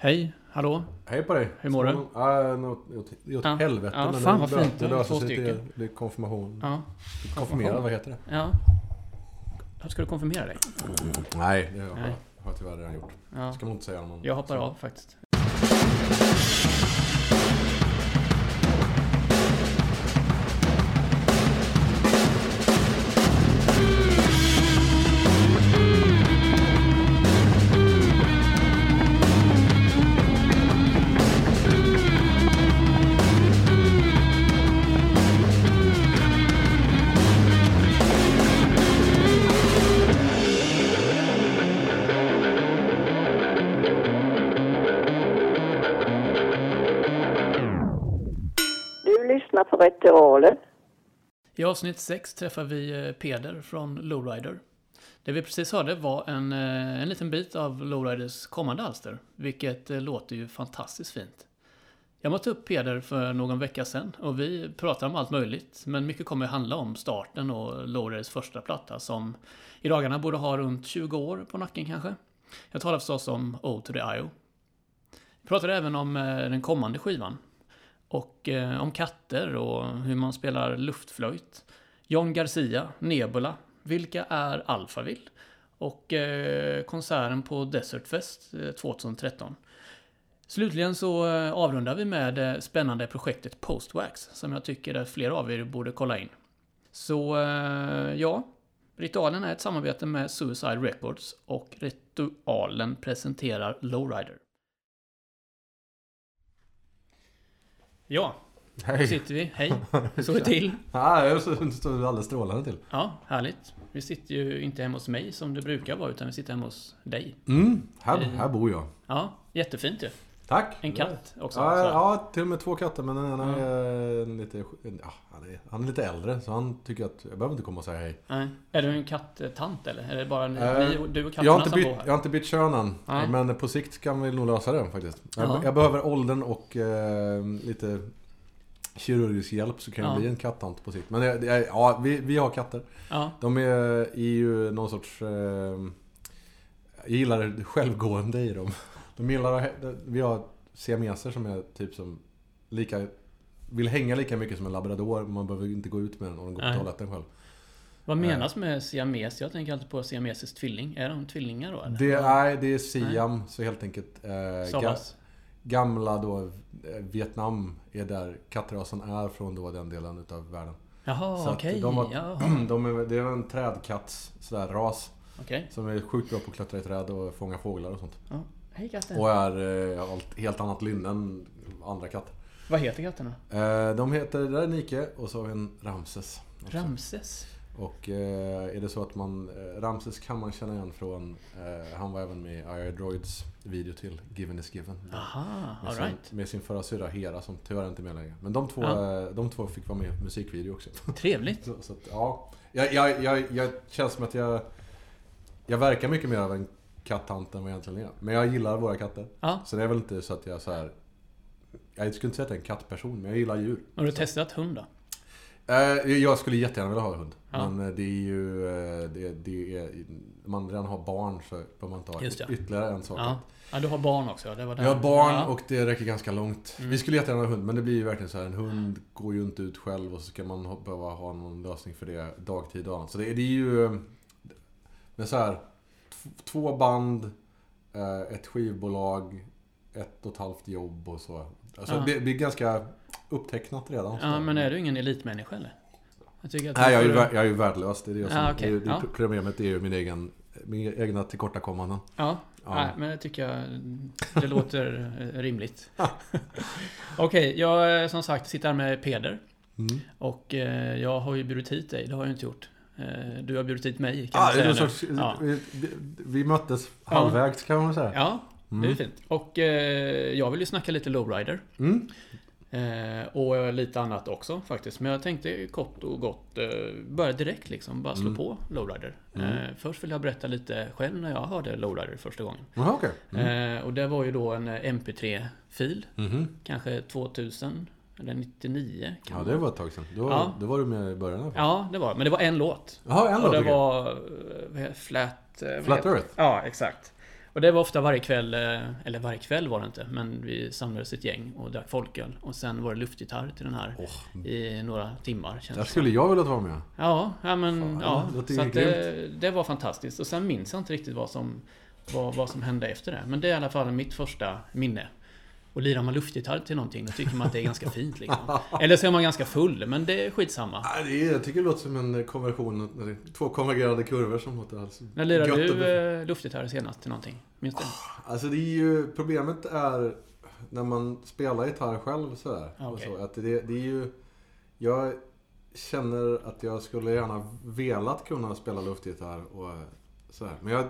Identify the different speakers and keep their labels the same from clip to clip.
Speaker 1: Hej, hallå?
Speaker 2: Hej på dig!
Speaker 1: Hur mår du?
Speaker 2: Ja, något, åt, helvete.
Speaker 1: Ja,
Speaker 2: men
Speaker 1: fan vad fint.
Speaker 2: Det löser sig till är konfirmation.
Speaker 1: Ja.
Speaker 2: Konfirmerad, vad heter det?
Speaker 1: ja. Ska du konfirmera dig?
Speaker 2: Nej, det har jag tyvärr redan gjort.
Speaker 1: Ja.
Speaker 2: Ska man inte säga någon.
Speaker 1: Jag hoppar av faktiskt. Avsnitt 6 träffar vi eh, Peder från Lowrider. Det vi precis hörde var en, eh, en liten bit av Lowriders kommande alster, vilket eh, låter ju fantastiskt fint. Jag mötte upp Peder för någon vecka sedan och vi pratade om allt möjligt, men mycket kommer att handla om starten och Lowriders första platta som i dagarna borde ha runt 20 år på nacken kanske. Jag talar förstås om O to the IO. Vi pratade även om den kommande skivan, och eh, om katter och hur man spelar luftflöjt. John Garcia, Nebula, vilka är Alphaville? Och eh, konserten på Desert Fest eh, 2013. Slutligen så eh, avrundar vi med det spännande projektet Postwax som jag tycker att fler av er borde kolla in. Så ja, Ritualen är ett samarbete med Suicide Records och Ritualen presenterar Lowrider. Ja, nu
Speaker 2: Hej!
Speaker 1: sitter vi. Hej, hur står det till?
Speaker 2: Ja, jag står står alldeles strålande till.
Speaker 1: Ja, härligt. Vi sitter ju inte hemma hos mig som det brukar vara, utan vi sitter hemma hos dig.
Speaker 2: Mm, här,
Speaker 1: Eh.
Speaker 2: här bor jag.
Speaker 1: Ja, jättefint ju.
Speaker 2: Tack!
Speaker 1: En katt också.
Speaker 2: Ja, ja, till och med två katter men den ena
Speaker 1: Ja.
Speaker 2: är lite... Ja, han, är, han är lite äldre så han tycker att jag behöver inte komma och säga hej.
Speaker 1: Nej. Är du en kattant eller? Är det bara ni, och- du och katterna
Speaker 2: Jag
Speaker 1: som
Speaker 2: bytt,
Speaker 1: bor här?
Speaker 2: jag har inte bytt kön än.
Speaker 1: Nej.
Speaker 2: Men på sikt kan vi nog lösa det faktiskt.
Speaker 1: Ja.
Speaker 2: Jag, jag behöver åldern och eh, lite kirurgisk hjälp så kan jag
Speaker 1: Ja.
Speaker 2: bli en kattant på sikt. Men är, ja, vi, vi har katter. De är, är ju någon sorts... Eh, jag gillar självgående i dem. De gillar Vi har siameser som är typ som lika... Vill hänga lika mycket som en labrador. men Man behöver inte gå ut med den om de går på
Speaker 1: Nej.
Speaker 2: toaletten själv.
Speaker 1: vad menas med siames? Jag tänker alltid på siamesisk tvilling. Är de tvillingar då? Eller?
Speaker 2: Det är, det är Siam, så helt enkelt. Eh, ga, gamla då eh, Vietnam är där kattrasen är från då den delen utav världen.
Speaker 1: Jaha, okej.
Speaker 2: de har-
Speaker 1: Jaha,
Speaker 2: De är, det är en trädkatts sådär ras.
Speaker 1: okej.
Speaker 2: Som är sjukt bra på att klättra i träd och fånga fåglar och sånt.
Speaker 1: Ja. Hej katten.
Speaker 2: Och är eh, allt, helt annat lynne än andra katter.
Speaker 1: Vad heter katterna?
Speaker 2: Eh, de heter, det där är Nike och så har vi en Ramses. också.
Speaker 1: Ramses?
Speaker 2: Och eh, är det så att man, eh, Ramses kan man känna igen från, eh, han var även med i IR Droids video till Given is Given.
Speaker 1: Aha,
Speaker 2: Med sin,
Speaker 1: alright.
Speaker 2: med sin förra syrra Hera som tyvärr inte är med längre. Men de två,
Speaker 1: Ja.
Speaker 2: eh, de två fick vara med i musikvideo också.
Speaker 1: Trevligt.
Speaker 2: Så, så att, ja. Jag, jag, jag, jag känns som att jag... Jag verkar mycket mer av en kattant än vad jag egentligen är. Men jag gillar våra katter.
Speaker 1: Ja.
Speaker 2: Så det är väl inte så att jag så här. Jag skulle inte säga att jag är en kattperson, men jag gillar djur.
Speaker 1: Har du testat hund då?
Speaker 2: Eh, jag skulle jättegärna vilja ha hund.
Speaker 1: Ja.
Speaker 2: Men eh, det är ju... eh, Det, det är, man redan har barn så behöver man inte ha
Speaker 1: Just
Speaker 2: ytterligare en sak.
Speaker 1: Ja. ja, du har barn också. Det var
Speaker 2: Jag har barn och det räcker ganska långt.
Speaker 1: Mm.
Speaker 2: Vi skulle jättegärna ha hund, men det blir ju verkligen så här. En hund går ju inte ut själv och så ska man behöva ha någon lösning för det dagtid och annat. Så det, det är ju... Men så här. Två band, eh, ett skivbolag, ett och ett halvt jobb och så. Alltså
Speaker 1: Ja.
Speaker 2: det, det är ganska upptecknat redan.
Speaker 1: Ja, men är du ingen elitmänniska eller? Jag tycker att
Speaker 2: Nej, jag är, ju, jag är ju värdelös. Det är det som...
Speaker 1: Ja, okej.
Speaker 2: det, det,
Speaker 1: Ja.
Speaker 2: Problemet är ju min egen, min egna tillkortakommanden.
Speaker 1: Ja,
Speaker 2: Ja.
Speaker 1: Nej, men det tycker jag det låter eh, rimligt. Okej, jag eh, som sagt sitter här med Peder.
Speaker 2: Mm.
Speaker 1: Och eh, jag har ju bjudit hit dig, det har jag inte gjort. Eh, du har bjudit hit mig kan
Speaker 2: Ah,
Speaker 1: man säga
Speaker 2: sorts,
Speaker 1: Ja.
Speaker 2: vi, vi, möttes halvvägs kan man säga.
Speaker 1: Ja, det är
Speaker 2: Mm.
Speaker 1: fint. Och eh, jag vill ju snacka lite lowrider.
Speaker 2: Mm.
Speaker 1: Eh, och lite annat också faktiskt. Men jag tänkte kort och gott eh, börja direkt liksom. Bara slå
Speaker 2: Mm.
Speaker 1: på lowrider.
Speaker 2: Mm.
Speaker 1: Eh, först vill jag berätta lite själv när jag hörde lowrider första gången.
Speaker 2: Jaha, okej. Mm.
Speaker 1: Eh, och det var ju då en eh, MP3-fil.
Speaker 2: Mhm.
Speaker 1: Kanske 2000 eller 99. kan
Speaker 2: Ja,
Speaker 1: det
Speaker 2: det var ett tag sedan. Då,
Speaker 1: Ja.
Speaker 2: då var du med i början fall.
Speaker 1: Ja, det var Men det var en låt.
Speaker 2: Jaha, en
Speaker 1: och
Speaker 2: låt.
Speaker 1: det
Speaker 2: okej.
Speaker 1: var... eh, Flat... eh,
Speaker 2: Flat Earth.
Speaker 1: Ja, exakt. Och Och det var ofta varje kväll, eh, eller varje kväll var det inte, men vi samlades ett gäng och drack folköl. Och sen var det luftgitarr till den här
Speaker 2: Åh,
Speaker 1: i några timmar. Känns
Speaker 2: där
Speaker 1: det
Speaker 2: skulle jag vilja vara med.
Speaker 1: Ja, ja men
Speaker 2: Fan,
Speaker 1: ja.
Speaker 2: det
Speaker 1: Så det, det var fantastiskt. Och sen minns jag inte riktigt vad som, vad, vad som hände efter det. Men det är i alla fall mitt första minne. Och lirar man luftgitarr till någonting, då tycker man att det är ganska fint liksom. Eller så är man ganska full, men det är skitsamma.
Speaker 2: Nej, det är, jag tycker det låter som en konversion. Två konvergerande kurvor som låter alltså
Speaker 1: När lirade du eh, luftgitarr senast till någonting? Minns du?
Speaker 2: Alltså det är ju, problemet är när man spelar gitarr själv sådär.
Speaker 1: Okej.
Speaker 2: så, att det, det är ju... Jag känner att jag skulle gärna velat kunna spela luftgitarr och sådär. Men jag...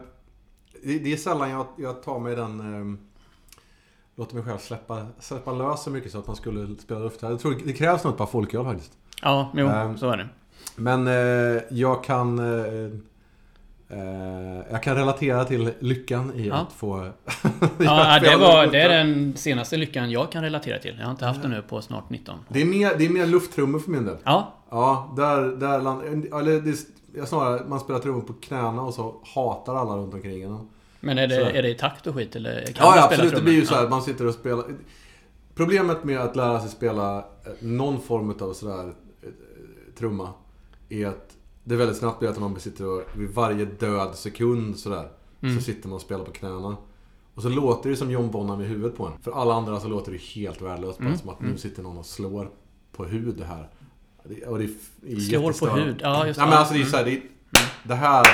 Speaker 2: Det, det är sällan jag, jag tar mig den... Um, låter mig själv släppa, släppa lös så mycket så att man skulle spela luftgitarr. Jag tror det krävs nog ett par folköl faktiskt.
Speaker 1: Ja, jo,
Speaker 2: Ehm,
Speaker 1: så är det.
Speaker 2: Men eh, jag kan... Eh, eh, jag kan relatera till lyckan i
Speaker 1: Ja.
Speaker 2: att få...
Speaker 1: Ja, det, var, det är den senaste lyckan jag kan relatera till. Jag har inte haft det nu på snart 19.
Speaker 2: Det är mer, det är mer lufttrummor för min del.
Speaker 1: Ja,
Speaker 2: Ja, där, där land, eller det är, snarare, man spelar trummor på knäna och så hatar alla runt omkring en.
Speaker 1: Men är det, är det i takt och skit eller kan
Speaker 2: Ja, ja absolut. Det blir ju så här,
Speaker 1: Ja.
Speaker 2: man sitter och spelar. Problemet med att lära sig spela eh, någon form av sådär eh, trumma är att det väldigt snabbt blir att man sitter och vid varje död sekund sådär
Speaker 1: Mm.
Speaker 2: så sitter man och spelar på knäna. Och så låter det som John Bonham i huvudet på en. För alla andra så låter det helt värdelöst.
Speaker 1: Mm,
Speaker 2: som att
Speaker 1: mm.
Speaker 2: nu sitter någon och slår på hud här. Det, och det är, är
Speaker 1: Slår på hud. Ja, just
Speaker 2: Nej
Speaker 1: det.
Speaker 2: men alltså det är
Speaker 1: Mm.
Speaker 2: så här, det, det här...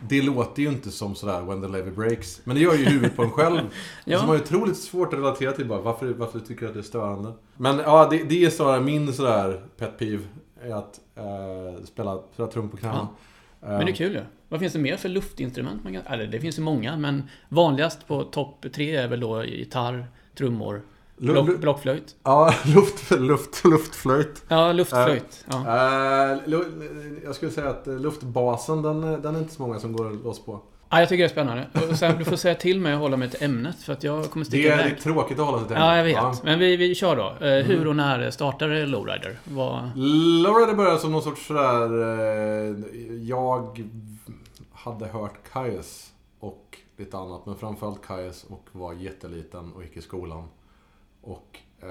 Speaker 2: Det låter ju inte som sådär When the Levy Breaks. Men det gör ju huvudet på en själv.
Speaker 1: Ja.
Speaker 2: Så man har ju otroligt svårt att relatera till bara varför, varför tycker du att det är störande? Men ja, det, det är sådär min sådär pet peeve. Är att eh, spela, spela trum på knäna. Eh,
Speaker 1: Men det är kul ju. Vad finns det mer för luftinstrument? Man kan, eller det finns ju många, men vanligast på topp tre är väl då gitarr, trummor, block, blockflöjt.
Speaker 2: Ja, luft, luft, luftflöjt.
Speaker 1: Ja, luftflöjt. Ja.
Speaker 2: Eh, jag skulle säga att eh, luftbasen, den, den är inte så många som går loss på.
Speaker 1: ja, jag tycker det är spännande. Och sen, du får säga till mig och hålla mig till ämnet, för att jag kommer sticka
Speaker 2: det
Speaker 1: iväg.
Speaker 2: är tråkigt att hålla sig till
Speaker 1: Ja, jag vet.
Speaker 2: Ja.
Speaker 1: Men vi, vi kör då. Eh, Hur och när startade Lowrider? Vad...
Speaker 2: Lowrider började som någon sorts sådär... Eh, jag hade hört Kaius och lite annat. Men framförallt Kaius och var jätteliten och gick i skolan. Och... Eh,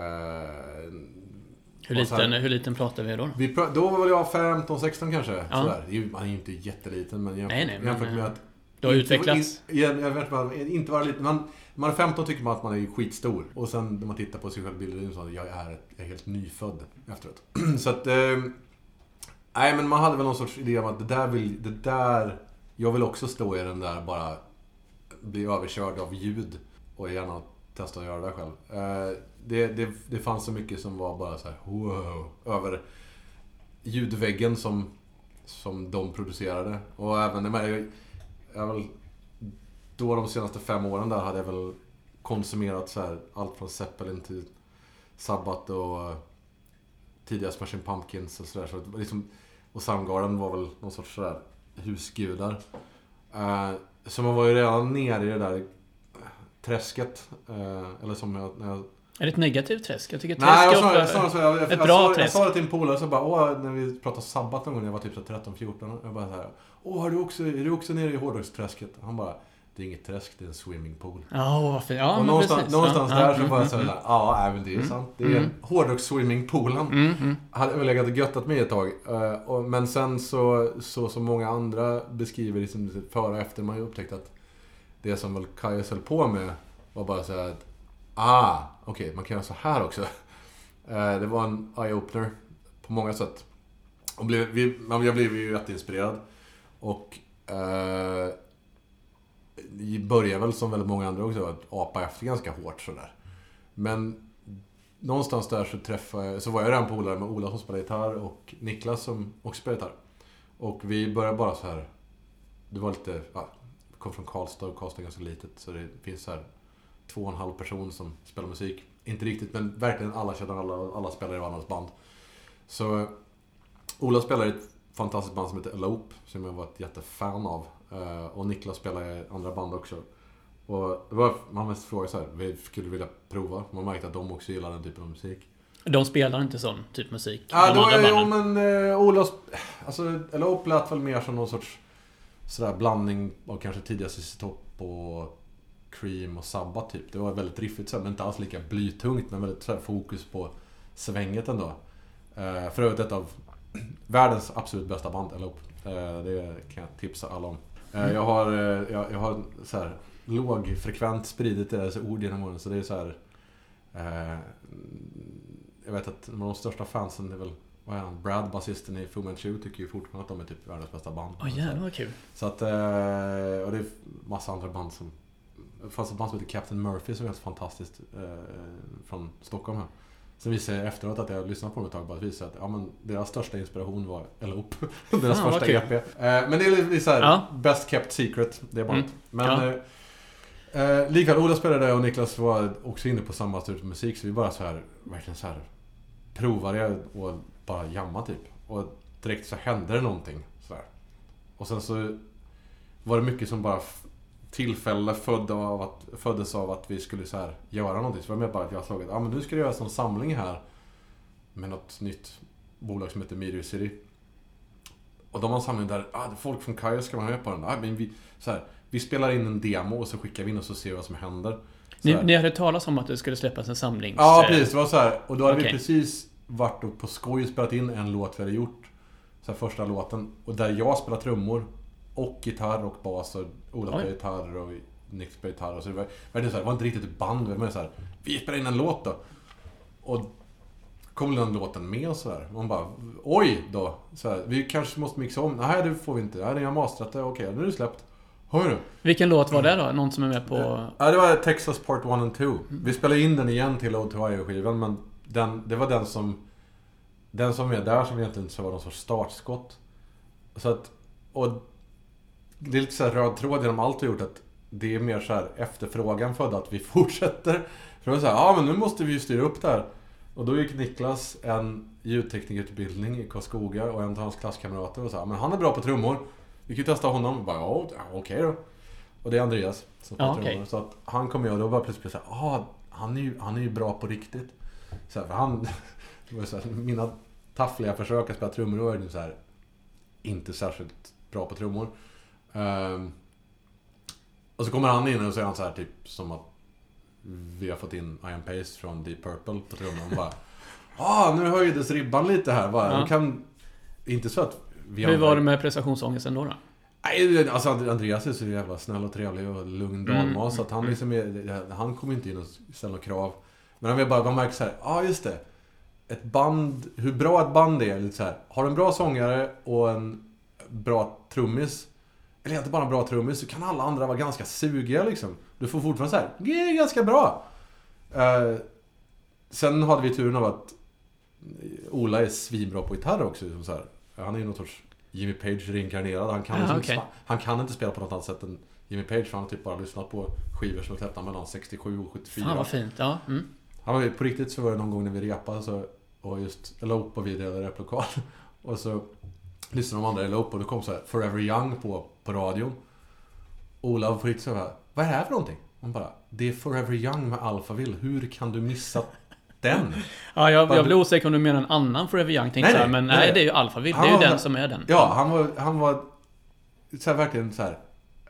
Speaker 1: Hur
Speaker 2: så här-
Speaker 1: liten, hur liten pratar vi då?
Speaker 2: vi, pra- då var jag 15-16 kanske.
Speaker 1: Ja.
Speaker 2: Sådär. Det är ju- Man är ju inte jätteliten men jämfört,
Speaker 1: Nej, nej, men,
Speaker 2: jämfört med
Speaker 1: eh,
Speaker 2: att...
Speaker 1: Du har
Speaker 2: inte-
Speaker 1: utvecklats.
Speaker 2: In, jag, vet bara, inte vara liten. Man, när man är 15 tycker man att man är skitstor. Och sen när man tittar på sig själv i bilden så jag är, jag är helt nyfödd efteråt. så att... Eh, nej men man hade väl någon sorts idé om att det där vill... Det där... Jag vill också stå i den där bara... Bli överkörd av ljud. Och gärna testa att göra det själv. Eh, det, det, det fanns så mycket som var bara så här wow. Över ljudväggen som, som de producerade. Och även, jag jag, jag väl, då de senaste fem åren där hade jag väl konsumerat så här, allt från Zeppelin till Sabbath och eh, tidiga Smashing Pumpkins och sådär. Så liksom, och Soundgarden var väl någon sorts sådär husgudar. Eh, så man var ju redan nere i det där träsket. Eh, eller som jag, när jag
Speaker 1: Är det ett negativt träsk? Jag tycker
Speaker 2: Nej, jag
Speaker 1: är
Speaker 2: sa, snarare så. Jag, jag,
Speaker 1: ett
Speaker 2: jag,
Speaker 1: bra
Speaker 2: sa, jag sa det till en polare så bara, åh, när vi pratade sabbat någon gång när jag var typ så 13-14. Jag bara så här, åh, har du också, är du också nere i hårdrocksträsket? Han bara, det är inget träsk, det är en swimmingpool.
Speaker 1: Ja, vad fint. Ja,
Speaker 2: och någonstans,
Speaker 1: precis.
Speaker 2: någonstans
Speaker 1: ja,
Speaker 2: där
Speaker 1: ja,
Speaker 2: så var jag
Speaker 1: mm,
Speaker 2: så här,
Speaker 1: mm,
Speaker 2: ja, nej, men det är
Speaker 1: Mm.
Speaker 2: sant. Det är
Speaker 1: Mm.
Speaker 2: hårdrocksswimmingpoolen.
Speaker 1: Mm, mm.
Speaker 2: Hade väl legat och göttat mig ett tag. Eh, men sen så, så som många andra beskriver liksom före och efter, man har ju upptäckt att det som väl Kajus höll på med var bara såhär att Ah, okej, man kan göra så här också. Eh, det var en eye-opener på många sätt. Och blev, vi, man- jag blev ju jätteinspirerad. Och eh, det började väl som väldigt många andra också att apa efter ganska hårt sådär. Men någonstans där så träffade jag, så var jag redan polare med Ola som spelar gitarr och Niklas som också spelar gitarr. Och vi började bara så här. Det var lite, ja, kom från Karlstad och Karlstad är ganska litet så det finns så här två och en halv person som spelar musik. Inte riktigt men verkligen alla känner alla, alla spelar i varandras band. Så Ola spelar i ett fantastiskt band som heter Elope som jag var ett jättefan av. Eh, Och Niklas spelar i andra band också. Och det var, man mest frågade så här, vi skulle vilja prova. Man märkte att de också gillar den typen av musik.
Speaker 1: De spelar inte sån typ musik.
Speaker 2: Ja,
Speaker 1: de
Speaker 2: då
Speaker 1: banden.
Speaker 2: men uh, Ola... Alltså, Elope lät väl mer som någon sorts sådär blandning av kanske tidiga Cissi Topp och Cream och Sabbath typ. Det var väldigt riffigt så här, men inte alls lika blytungt men väldigt så här, fokus på svänget ändå. Eh, för övrigt ett av världens absolut bästa band, Elope. Eh, det kan jag tipsa alla om. Eh, jag har, eh, jag, jag har så här, lågfrekvent spridit deras ord genom åren så det är så här. Eh, jag vet att de största fansen är väl vad är han? Brad, basisten i Fu Manchu, tycker ju fortfarande att de är typ världens bästa band.
Speaker 1: Åh jävlar vad kul.
Speaker 2: Så att, eh, och det är massa andra band som... Det fanns ett band som heter Captain Murphy som är helt fantastiskt eh, från Stockholm här. Sen visade jag efteråt att jag lyssnat på dem ett tag bara att visa att ja, men deras största inspiration var Elope. deras
Speaker 1: Fan,
Speaker 2: första. EP. Eh, men det är lite såhär,
Speaker 1: Ja.
Speaker 2: best kept secret, det bandet.
Speaker 1: Mm.
Speaker 2: Men
Speaker 1: Ja.
Speaker 2: eh, eh, likväl, Ola spelade och Niklas var också inne på samma typ av musik så vi bara så här verkligen så här provade och bara jamma typ. Och direkt så hände det någonting. Så här. Och sen så var det mycket som bara tillfälle födde av att, föddes av att vi skulle så här göra någonting. Så var det mer bara att jag såg att ah, men nu ska det göras en samling här med något nytt bolag som heter Media City. Och de har en samling där ah, folk från Kaja ska vara med på den. Ah, men vi, så här, vi spelar in en demo och så skickar vi in och så ser vi vad som händer.
Speaker 1: Ni, ni hade talat om att det skulle släppas en samling.
Speaker 2: Ja, precis. Det var så här. Och då hade
Speaker 1: Okej.
Speaker 2: vi precis varit och på skoj och spelat in en låt vi hade gjort. Så här, första låten. Och där jag spelar trummor och gitarr och bas och Ola spelar gitarr och Nick spelar gitarr. Och så det var, verkligen så här, det var inte riktigt ett band. Mer så här, vi spelar in en låt då. Och kom den låten med och sådär. Man bara, oj då. Så här, vi kanske måste mixa om. Nej, det får vi inte. Nej, ni har mastrat det. Okej, nu är det släppt. Hör du?
Speaker 1: Vilken låt var det då? Någon som är med på...
Speaker 2: Ja, det var Texas Part 1 and 2. Vi spelade in den igen till Ode to Ohio-skivan, men den, det var den som... Den som är där som egentligen så var någon sorts startskott. Så att... Och... Det är lite så här röd tråd genom allt vi har gjort att det är mer så här efterfrågan födda att vi fortsätter. För det var så ja men nu måste vi ju styra upp det här. Och då gick Niklas en ljudteknikerutbildning i Karlskoga och en av hans klasskamrater och sa men han är bra på trummor. Vi kan ju testa honom. Och bara, ja, okej då. Och det är Andreas som spelar
Speaker 1: Ja,
Speaker 2: trummor. Så att han kom med och då var plötsligt så här, ah, han är ju, han är ju bra på riktigt. Så här, för han, så här, mina taffliga försök att spela trummor, var det så här, inte särskilt bra på trummor. Ehm, och så kommer han in och så är han så här typ som att vi har fått in Iron Pace från Deep Purple på trummor. Och bara, ah, nu höjdes ribban lite här. Bara,
Speaker 1: Ja.
Speaker 2: vi kan, inte så att vi
Speaker 1: Hur var det med prestationsångesten då? då?
Speaker 2: Nej, alltså Andreas är så jävla snäll och trevlig och lugn
Speaker 1: Mm,
Speaker 2: dalmas så att han liksom är, Han kommer inte in och ställer några krav. Men han vill bara, man märker så här, ja ah, just det. Ett band, hur bra ett band är, lite så här. Har du en bra sångare och en bra trummis, eller inte bara en bra trummis, så kan alla andra vara ganska sugiga liksom. Du får fortfarande så här, det är ganska bra. Eh, sen hade vi turen av att Ola är svinbra på gitarr också. Liksom så här. Han är ju någon sorts Jimmy Page reinkarnerad. Han kan,
Speaker 1: Ja,
Speaker 2: liksom,
Speaker 1: okej.
Speaker 2: han kan inte spela på något annat sätt än Jimmy Page. För han har typ bara lyssnat på skivor som är släppta mellan 67 och 74.
Speaker 1: Fan vad fint. Ja. Mm.
Speaker 2: Han var ju, på riktigt så var det någon gång när vi repade så, och just Elope och vi delade replokal. Och så lyssnade de andra Elope och det kom så här Forever Young på, på radion. Ola var på riktigt så här, vad är det här för någonting? Han bara, det är Forever Young med Alphaville. Hur kan du missa den?
Speaker 1: Ja, jag,
Speaker 2: Bara-
Speaker 1: jag blev osäker om du menar en annan Forever Young. Tänkte
Speaker 2: Nej, nej,
Speaker 1: men
Speaker 2: nej.
Speaker 1: nej, det är ju Alphaville. Det är ju
Speaker 2: var-
Speaker 1: den som är den.
Speaker 2: Ja, han var, han var så här, verkligen så här.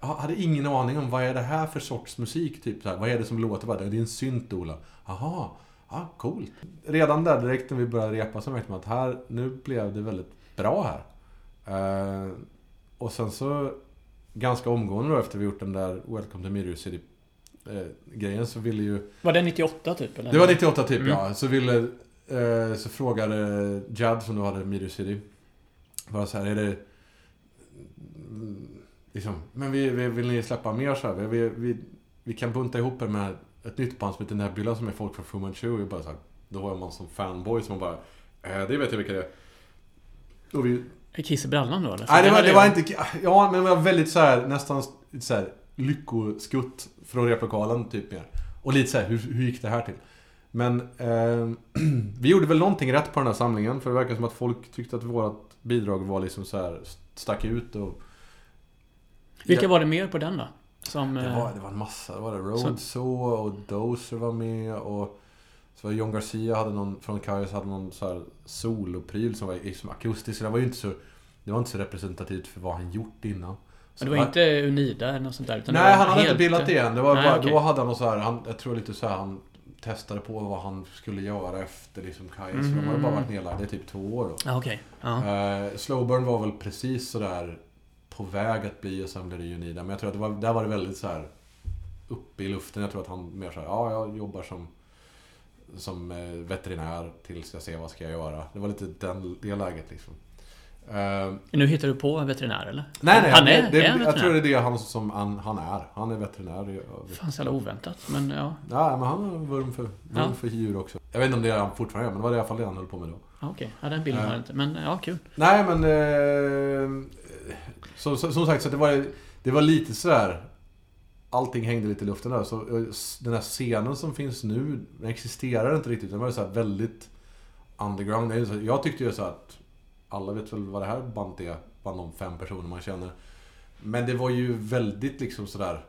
Speaker 2: Jag hade ingen aning om vad är det här för sorts musik. Typ så här, vad är det som låter? Bara, det är en synt, Ola. Jaha, ja, coolt. Redan där direkt när vi började repa så märkte man att här, nu blev det väldigt bra här. Eh, och sen så, ganska omgående då efter vi gjort den där Welcome to Mirror City eh, grejen så ville ju
Speaker 1: Var det 98 typ? Eller?
Speaker 2: det var 98 typ
Speaker 1: Mm.
Speaker 2: ja. Så ville... Eh, så frågade Jad som då hade Media City. Bara så här, är det... Liksom, men vi, vi, vill ni släppa mer så här? Vi, vi, vi, vi kan bunta ihop er med ett nytt band som heter Nebula som är folk från Fu Manchu. Och bara så här, då var man som fanboy som bara... Eh, det vet jag vilka det är. Och vi,
Speaker 1: Kiss i brallan då eller?
Speaker 2: Nej, det var, det var inte... Ja, men det var väldigt så här, nästan så här, lyckoskutt från replokalen, typ mer. Och lite så här, hur, hur gick det här till? Men eh, vi gjorde väl någonting rätt på den här samlingen, för det verkar som att folk tyckte att vårt bidrag var liksom så här, stack ut och...
Speaker 1: Vilka
Speaker 2: Ja,
Speaker 1: var det mer på den då? Som...
Speaker 2: det,
Speaker 1: eh,
Speaker 2: var, det var en massa. Det var det Road Så och Dozer var med och... Så var John Garcia hade någon, från Kairos hade någon så här solopryl som var liksom akustisk. Så det var ju inte så... Det var inte så representativt för vad han gjort innan.
Speaker 1: Men det var inte Unida eller något sånt där? Det
Speaker 2: Nej, han hade
Speaker 1: helt-
Speaker 2: inte bildat igen. Det var
Speaker 1: Nej,
Speaker 2: bara,
Speaker 1: okej.
Speaker 2: Då hade han något så här, han, jag tror lite så här, han testade på vad han skulle göra efter liksom Kajs. För de har ju bara varit nedlagda i typ två år då.
Speaker 1: Ja, okej. Ja.
Speaker 2: Eh, Slowburn var väl precis sådär på väg att bli och sen blev det Unida. Men jag tror att det var, där var det väldigt så här uppe i luften. Jag tror att han mer såhär, ja jag jobbar som, som eh, veterinär tills jag ser vad ska jag göra. Det var lite den, det läget liksom. Eh,
Speaker 1: Nu hittar du på en veterinär eller?
Speaker 2: nej nej,
Speaker 1: han är,
Speaker 2: det, det,
Speaker 1: är
Speaker 2: jag tror det är det han som han, han är. Han är veterinär. Det-
Speaker 1: Fan så jävla oväntat. Men ja,
Speaker 2: Ja, men han har en vurm för, vurm
Speaker 1: Ja.
Speaker 2: för djur också. Jag vet inte om det är han fortfarande men det var det i alla fall det han höll på med då.
Speaker 1: okej. Ja, den bilden
Speaker 2: Ja.
Speaker 1: har jag inte. Men ja, kul.
Speaker 2: Nej, men... Eh, så, så, som sagt, så det var, det var lite sådär... Allting hängde lite i luften där. Så eh, den här scenen som finns nu, den existerar inte riktigt. Den var ju så här väldigt underground. Jag tyckte ju så att alla vet väl vad det här bandet är, bland de fem personer man känner. Men det var ju väldigt liksom sådär...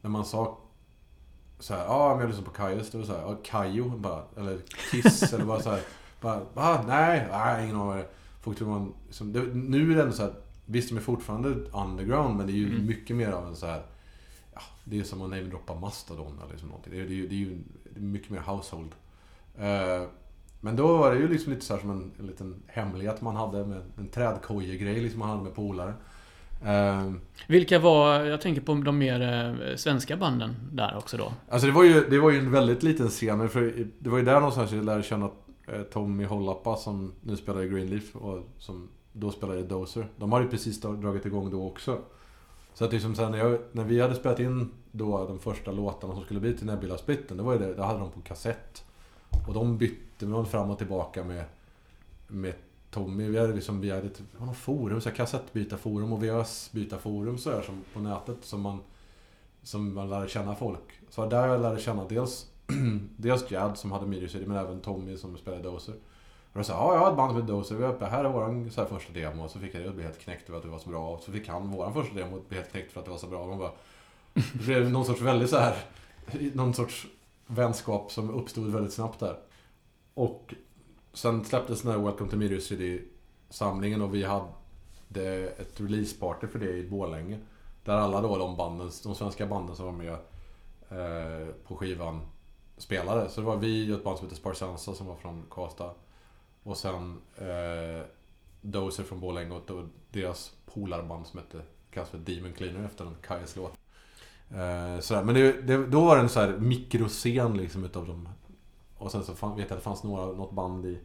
Speaker 2: När man sa så här, ja men jag lyssnar på Kajos, det var såhär, ja ah, Kajo bara, eller Kiss, eller bara såhär, bara, ah, nej, nej, ingen aning vad det är. Folk tror man, liksom, det, nu är det ändå såhär, visst de är fortfarande underground, men det är ju
Speaker 1: Mm.
Speaker 2: mycket mer av en så här. ja, det är som att namedroppa Mastodon eller liksom någonting. Det är, det är, ju- det är ju det är mycket mer household. Eh, men då var det ju liksom lite så här som en, en liten hemlighet man hade med en trädkojegrej liksom man hade med polare. Eh,
Speaker 1: Vilka var, jag tänker på de mer eh, svenska banden där också då.
Speaker 2: Alltså det var ju, det var ju en väldigt liten scen. För det var ju där någonstans jag lärde känna Tommy Hollappa som nu spelar i Greenleaf och som då spelade Dozer. De hade ju precis dragit igång då också. Så att liksom sen när, jag, när vi hade spelat in då de första låtarna som skulle bli till Nebula-splitten, Det var det, det hade de på kassett. Och de bytte man fram och tillbaka med, med Tommy. Vi hade liksom, vi hade ett, det var forum, så här kassettbytarforum och VHS-bytarforum så här, som på nätet som man som man lärde känna folk. Så där jag lärde känna dels, dels Jad som hade Media City men även Tommy som spelade Dozer. Och då sa ja jag har ett band som heter Dozer, vi uppe, här är våran så här första demo. Och så fick jag det blev helt knäckt över att det var så bra. Och så fick han våran första demo och blev helt knäckt för att det var så bra. Och man bara, det blev någon sorts väldigt så här, någon sorts vänskap som uppstod väldigt snabbt där. Och sen släpptes den här Welcome to Media City samlingen och vi hade ett releaseparty för det i Borlänge. Där alla då de banden, de svenska banden som var med eh, på skivan spelade. Så det var vi och ett band som heter Sparsansa som var från Karlstad. Och sen eh, Dozer från Borlänge och deras polarband som hette, kallas för Demon Cleaner efter en Kajas låt. Eh, sådär. Men det, det, då var det en så här mikroscen liksom utav dem. Och sen så fan, vet jag att det fanns några, något band i,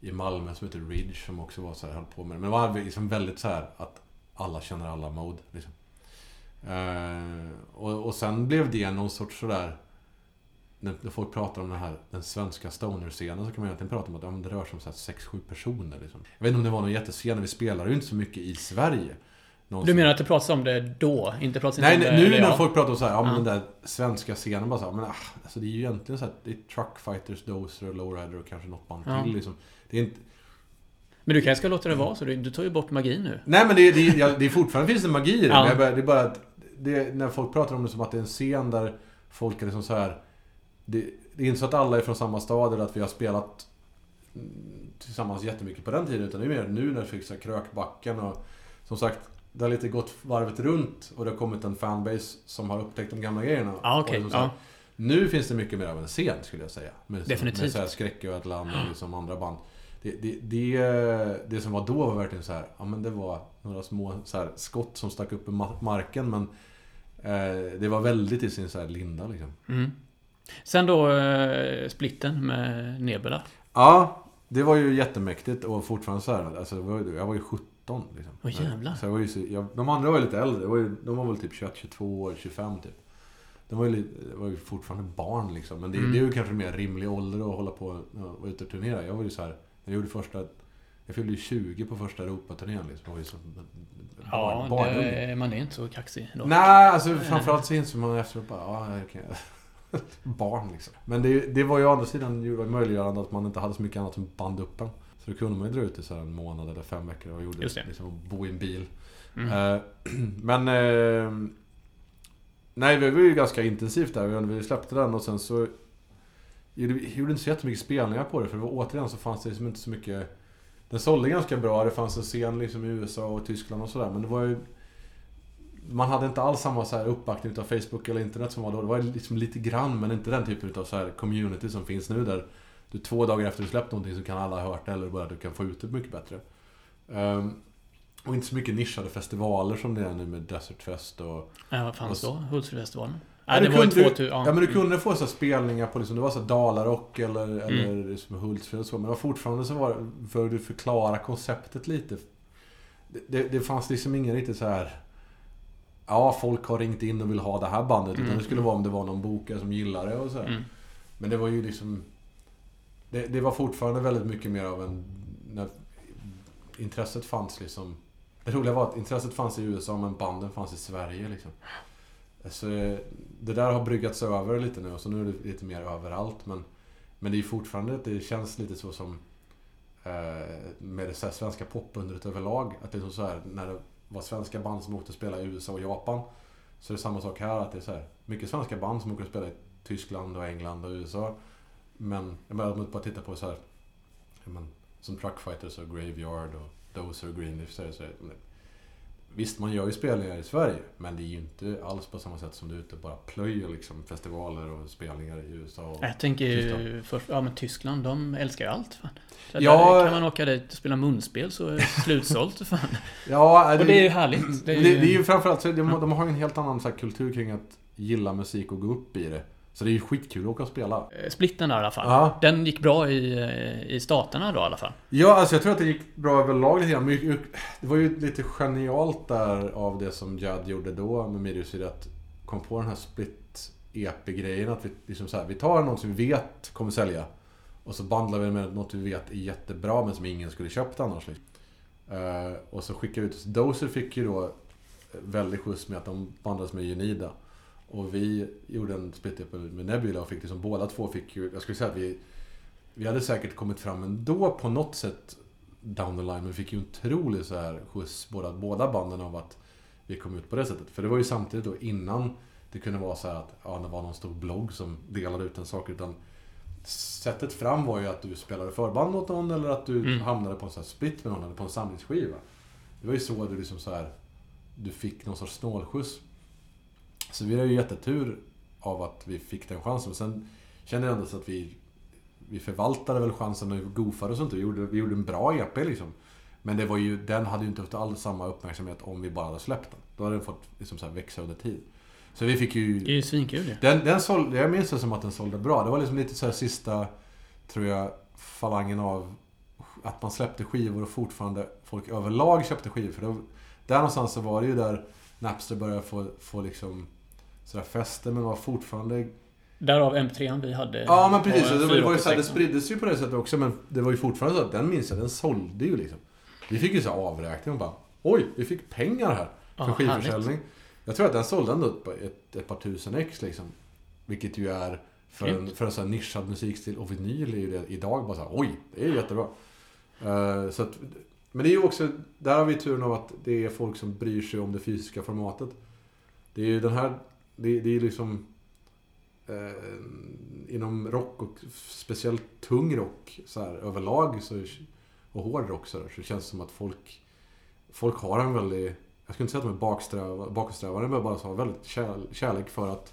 Speaker 2: i Malmö som heter Ridge som också var så här, höll på med det. Men det var liksom väldigt så här att alla känner alla mode. Liksom. Eh, och, och sen blev det någon sorts sådär... När, folk pratar om den här den svenska stoner-scenen så kan man egentligen prata om att ja, det rör sig om så här 6-7 personer. Liksom. Jag vet inte om det var någon jättescen, vi spelar ju inte så mycket i Sverige.
Speaker 1: Du
Speaker 2: Någonsin.
Speaker 1: menar att det pratas om det då? Inte pratas inte
Speaker 2: Nej,
Speaker 1: om det...
Speaker 2: nu när
Speaker 1: ja.
Speaker 2: folk pratar om så här, ja men den där svenska scenen bara så här, men ah, alltså det är ju egentligen så här, det är Truckfighters, Dozer och Lowrider och kanske något band
Speaker 1: Ja.
Speaker 2: till liksom. Det är inte...
Speaker 1: Men du kanske ska låta det vara så? Du, du tar ju bort magin nu.
Speaker 2: Nej men det, är- det, ja, det är fortfarande finns det magi i det.
Speaker 1: Ja.
Speaker 2: Men jag det är bara att det, när folk pratar om det som att det är en scen där folk är liksom så här. Det, det är inte så att alla är från samma stad eller att vi har spelat mm, tillsammans jättemycket på den tiden. Utan det är mer nu när så här Krökbacken och som sagt det har lite gått varvet runt och det har kommit en fanbase som har upptäckt de gamla grejerna. Och så här,
Speaker 1: ja.
Speaker 2: Nu finns det mycket mer av en scen skulle jag säga. Med,
Speaker 1: Definitivt.
Speaker 2: Med så här Skräcködlan och liksom andra band. Det, det, det, det som var då var verkligen så här, ja men det var några små så skott som stack upp i ma- marken men eh, det var väldigt i sin så här linda liksom.
Speaker 1: Mm. Sen då eh, splitten med Nebula.
Speaker 2: Ja, det var ju jättemäktigt och fortfarande så här, alltså, jag var ju 17 liksom.
Speaker 1: Åh, jävlar.
Speaker 2: Så jag var ju, så- jag, de andra var ju lite äldre, var ju, de var väl typ 21, 22 år, 25 typ. De var ju, lite, var ju fortfarande barn liksom. Men det,
Speaker 1: Mm.
Speaker 2: det är ju kanske mer rimlig ålder att hålla på och vara ute och turnera. Jag var ju så här, jag gjorde första... Jag fyllde ju 20 på första Europaturnén liksom. Jag var ju så
Speaker 1: Ja,
Speaker 2: barn, barnunge.
Speaker 1: det, man är inte så kaxig då.
Speaker 2: Nej, alltså framförallt så insåg man efteråt bara, ja, jag kan... Barn liksom. Men det, det var ju å andra sidan ju möjliggörande att man inte hade så mycket annat som band upp en. Så då kunde man ju dra ut i så här en månad eller fem veckor och gjorde
Speaker 1: Just det.
Speaker 2: liksom bo i en bil.
Speaker 1: Mm.
Speaker 2: Eh, men... Eh, nej, det var ju ganska intensivt där. Vi släppte den och sen så... Gjorde, vi gjorde inte så jättemycket spelningar på det för det var, återigen så fanns det liksom inte så mycket... Den sålde ganska bra. Det fanns en scen liksom i USA och Tyskland och sådär. Men det var ju... man hade inte alls samma så här uppbackning utav Facebook eller internet som var då. Det var liksom lite grann, men inte den typen av så här community som finns nu där du två dagar efter du släppt någonting så kan alla ha hört det eller bara du kan få ut det mycket bättre. Um, och inte så mycket nischade festivaler som det är nu med Desert Fest och...
Speaker 1: Ja, vad fanns då? Hultsfredsfestivalen?
Speaker 2: Ja, det var kunde, 2000, ja. ja. men du kunde få så spelningar på liksom, det var så Dalarock eller, mm. eller liksom Hultsfred och så. Men det var fortfarande så var för att förklara konceptet lite. Det, det, det fanns liksom ingen riktigt så här Ja, folk har ringt in och vill ha det här bandet. Mm. Utan det skulle vara om det var någon bokare som gillar det och så. Mm. Men det var ju liksom... Det, det, var fortfarande väldigt mycket mer av en... När intresset fanns liksom... Det roliga var att intresset fanns i USA men banden fanns i Sverige liksom. Så det där har bryggats över lite nu och så nu är det lite mer överallt. Men, men det är fortfarande det känns lite så som eh, med det svenska popundret överlag. Att det är så här, när det var svenska band som åkte och spelade i USA och Japan. Så det är samma sak här, att det är så här, mycket svenska band som åker och spelar i Tyskland och England och USA. Men jag menar, om man bara tittar på så här, men, som Truckfighters och Graveyard och Dozer och Greenleaf så är det så här, Visst, man gör ju spelningar i Sverige, men det är ju inte alls på samma sätt som du ute bara plöjer liksom festivaler och spelningar i USA och
Speaker 1: Jag tänker ju först, ja men Tyskland, de älskar ju allt fan. Så ja, kan man åka dit och spela munspel så är det slutsålt fan.
Speaker 2: ja,
Speaker 1: det, och det är ju härligt.
Speaker 2: Det är ju, det, det är ju framförallt, de, de har ju en helt annan så kultur kring att gilla musik och gå upp i det. Så det är ju skitkul att åka och spela.
Speaker 1: Eh, splitten där i alla fall. Ja. Den gick bra i, eh, i staterna då i alla fall.
Speaker 2: Ja, alltså jag tror att det gick bra överlag lite grann. Det var ju lite genialt där av det som Judd gjorde då med Midusid att kom på den här split EP-grejen. Att vi liksom så här, vi tar något som vi vet kommer sälja. Och så bandlar vi med något vi vet är jättebra men som ingen skulle köpt annars. Liksom. Uh, och så skickar vi ut Dozer fick ju då väldigt skjuts med att de bandades med Unida. Och vi gjorde en split med Nebula och fick liksom, båda två fick ju, jag skulle säga att vi, vi hade säkert kommit fram ändå på något sätt down the line, men vi fick ju en otrolig så här skjuts båda, båda banden av att vi kom ut på det sättet. För det var ju samtidigt då innan det kunde vara så att ja, det var någon stor blogg som delade ut en sak, utan sättet fram var ju att du spelade förband åt någon eller att du mm. hamnade på en sån split med någon eller på en samlingsskiva. Det var ju så du liksom så här, du fick någon sorts snålskjuts så vi har ju jättetur av att vi fick den chansen. Men sen känner jag ändå så att vi, vi förvaltade väl chansen och goofade och sånt. Vi gjorde, vi gjorde en bra EP liksom. Men det var ju, den hade ju inte haft all samma uppmärksamhet om vi bara hade släppt den. Då hade den fått liksom så växa under tid. Så vi fick ju...
Speaker 1: Det är ju svinkul ju.
Speaker 2: Den, den sålde, jag minns det som att den sålde bra. Det var liksom lite så sista, tror jag, falangen av att man släppte skivor och fortfarande folk överlag köpte skivor. För då, där någonstans så var det ju där Napster började få, få liksom sådär fäste, men var fortfarande...
Speaker 1: Därav M3 vi hade.
Speaker 2: Ja, men precis. Det, var, det, var ju så det spriddes ju på det sättet också, men det var ju fortfarande så att den minns jag, den sålde ju liksom. Vi fick ju så avräkning och bara Oj, vi fick pengar här för ah, skivförsäljning. Härligt. Jag tror att den sålde ändå ett, ett, ett par tusen ex liksom. Vilket ju är för en, för en sån här nischad musikstil och vinyl är ju det idag bara så här, oj, det är jättebra. Uh, så att, men det är ju också, där har vi turen av att det är folk som bryr sig om det fysiska formatet. Det är ju den här det, det är liksom... Eh, inom rock och speciellt tung rock så här, överlag så, och hård rock så, där, så känns det som att folk... Folk har en väldigt... Jag skulle inte säga att de är baksträva, bakåtsträvare, men bara så har väldigt kärl, kärlek för att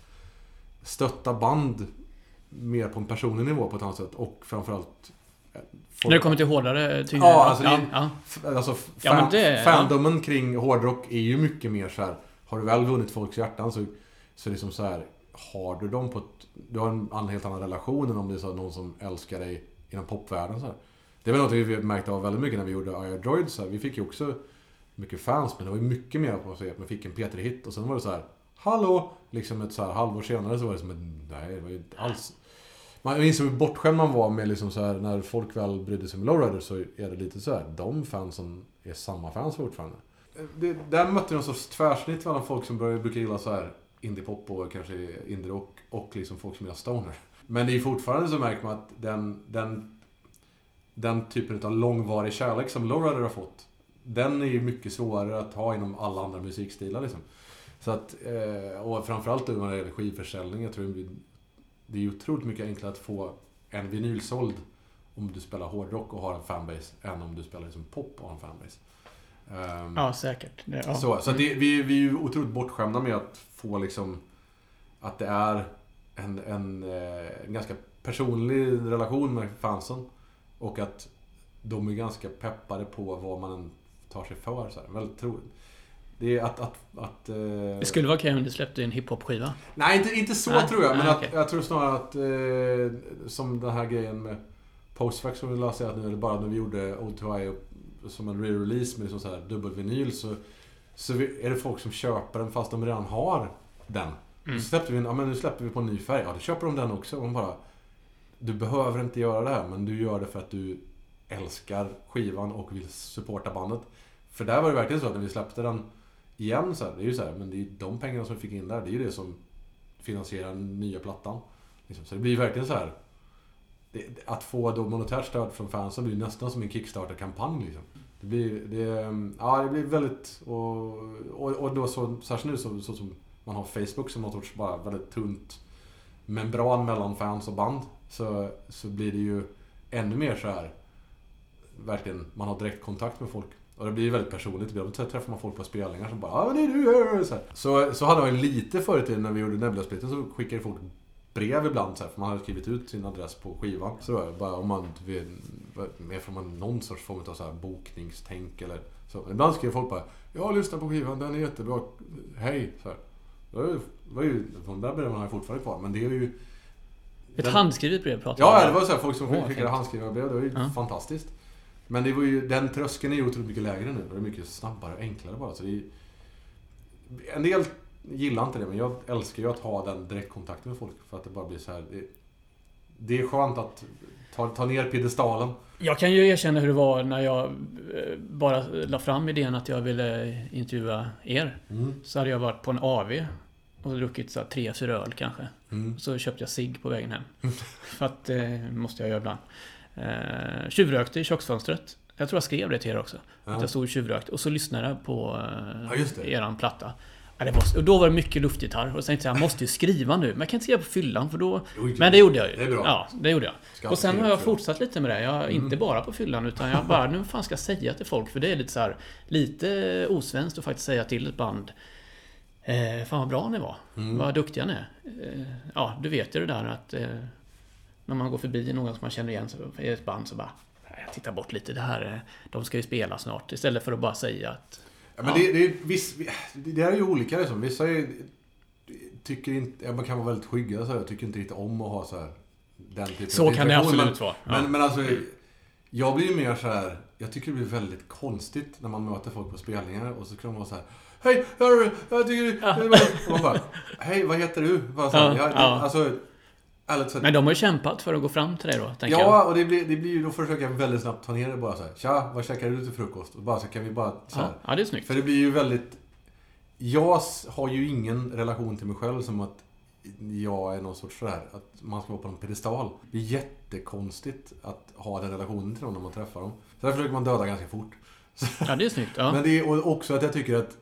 Speaker 2: stötta band mer på en personlig nivå på ett annat sätt. Och framförallt
Speaker 1: eh, Folk... När det kommer till hårdare, tyngre?
Speaker 2: Ja, alltså, ja, ja. alltså fan, ja, det, fandomen ja. kring hårdrock är ju mycket mer så här. Har du väl vunnit folks hjärtan så så liksom så här, har du dem på ett... Du har en helt annan relation än om det är så någon som älskar dig inom popvärlden. Så här. Det är väl något vi märkte av väldigt mycket när vi gjorde I Droid. Så här. Vi fick ju också mycket fans, men det var ju mycket mer på att säga att man fick en P3-hit och sen var det så här Hallå! Liksom ett så här halvår senare så var det som ett... Nej, det var ju inte alls... Man minns hur bortskämd man var med liksom så här, när folk väl brydde sig om Lowrider så är det lite så här, de fansen är samma fans fortfarande. Det, där mötte jag någon sorts tvärsnitt mellan folk som brukar gilla så här indiepop och kanske indierock och liksom folk som gillar stoner. Men det är fortfarande så märker man att den, den, den typen av långvarig kärlek som Lowrider har fått, den är ju mycket svårare att ha inom alla andra musikstilar liksom. Så att, eh, och framförallt när det gäller skivförsäljning, jag tror det är otroligt mycket enklare att få en vinyl såld om du spelar hårdrock och har en fanbase än om du spelar liksom pop och har en fanbase. Ehm,
Speaker 1: Ja, säkert. Det, ja.
Speaker 2: Så, så det, vi, vi är ju otroligt bortskämda med att få liksom... Att det är en, en, eh, en ganska personlig relation med fansen. Och att de är ganska peppade på vad man än tar sig för. Så här. Väldigt troligt. Det är att... att, att eh,
Speaker 1: Det skulle vara okej om du släppte en hiphop-skiva.
Speaker 2: Nej, inte, inte så
Speaker 1: Nej,
Speaker 2: tror jag. Men
Speaker 1: nej,
Speaker 2: att,
Speaker 1: okej.
Speaker 2: jag tror snarare att... Eh, som den här grejen med Postfax som vi lanserat nu, eller bara när vi gjorde Old to Eye som en re-release med liksom så här dubbelvinyl så, så är det folk som köper den fast de redan har den.
Speaker 1: Mm.
Speaker 2: Så släppte vi en, ja men nu släpper vi på en ny färg. Ja, då köper de den också. Och bara... Du behöver inte göra det här, men du gör det för att du älskar skivan och vill supporta bandet. För där var det verkligen så att när vi släppte den igen så här, det är ju så här, men det är de pengarna som vi fick in där, det är ju det som finansierar den nya plattan. Liksom. Så det blir verkligen så här. Det, att få då monetärt stöd från fansen blir nästan som en Kickstarter-kampanj liksom. Det blir, det, mm, ja, det blir väldigt... Och, och, och då så, särskilt nu så, så som man har Facebook som något sorts bara väldigt tunt membran mellan fans och band. Så, så blir det ju ännu mer så här verkligen, man har direktkontakt med folk. Och det blir väldigt personligt. Ibland träffar man folk på spelningar som bara ah, det är du! Så, här. så, så hade jag ju lite förr i tiden när vi gjorde Nebula-splitten så skickade folk brev ibland så här, för man hade skrivit ut sin adress på skivan. Så då, bara om man mer man någon sorts form av så här bokningstänk eller så. Ibland skrev folk bara Jag lyssnar på skivan, den är jättebra. Hej! Så här. Det var ju, de där breven har jag fortfarande kvar, men det är ju...
Speaker 1: Ett
Speaker 2: den-
Speaker 1: handskrivet brev pratar
Speaker 2: Ja, det var så här, folk som skickade handskrivna brev. Det var ju
Speaker 1: Ja.
Speaker 2: fantastiskt. Men det var ju, den tröskeln är ju otroligt mycket lägre nu. Det är mycket snabbare och enklare bara. Så det är, en del gillar inte det, men jag älskar ju att ha den direktkontakten med folk. För att det bara blir så här. Det, det är skönt att ta, ta ner piedestalen.
Speaker 1: Jag kan ju erkänna hur det var när jag eh, bara la fram idén att jag ville intervjua er. Så hade jag varit på en AV och druckit så tre, fyra öl kanske.
Speaker 2: Mm.
Speaker 1: Så köpte jag cigg på vägen hem. För att det måste jag göra ibland. Eh, tjuvrökte i köksfönstret. Jag tror jag skrev det till er också. Att
Speaker 2: Ja.
Speaker 1: jag stod och tjuvrökte. Och så lyssnade jag på eh,
Speaker 2: Ja,
Speaker 1: eran platta. Ja, det var, och då var det mycket luftgitarr. Och sen tänkte jag, jag måste ju skriva nu. Men jag kan inte skriva på fyllan för då... Men det gjorde jag ju.
Speaker 2: Det är bra.
Speaker 1: Ja, det gjorde jag.
Speaker 2: Ska
Speaker 1: Och sen har jag fortsatt lite med det. Jag, Inte bara på fyllan utan jag bara, nu fan ska jag säga till folk? För det är lite så här, lite osvenskt att faktiskt säga till ett band eh, Fan vad bra ni var.
Speaker 2: Mm.
Speaker 1: Vad duktiga ni är. Eh, ja, du vet ju det där att eh, när man går förbi någon som man känner igen är ett band så bara "Nej, jag tittar bort lite. Det här, de ska ju spela snart. Istället för att bara säga att
Speaker 2: Ja, men det, det, är viss, det är ju olika liksom. Vissa är, tycker inte, ja, man kan vara väldigt skygga så här, tycker inte riktigt om att ha så här, den typen
Speaker 1: så
Speaker 2: av
Speaker 1: kan det absolut
Speaker 2: men,
Speaker 1: vara. Ja.
Speaker 2: Men, men alltså, jag blir ju mer så här. Jag tycker det blir väldigt konstigt när man möter folk på spelningar och så kan de vara så här. Hej, hörru, jag tycker du... Och man bara, Hej, vad heter du? Bara så här,
Speaker 1: Ja,
Speaker 2: jag,
Speaker 1: ja.
Speaker 2: Alltså.
Speaker 1: Men de har ju kämpat för att gå fram till dig då, tänker jag.
Speaker 2: Ja, och det blir, det blir ju, då försöker jag väldigt snabbt ta ner det bara så här. Tja, vad käkar du till frukost? Och bara så kan vi bara så här.
Speaker 1: Ja, ja, det är snyggt.
Speaker 2: För det blir ju väldigt... Jag har ju ingen relation till mig själv som att jag är någon sorts sådär, att man ska vara på en pedestal. Det är jättekonstigt att ha den relationen till någon när man träffar dem. Så där försöker man döda ganska fort.
Speaker 1: Ja, det är snyggt. Ja.
Speaker 2: Men det är också att jag tycker att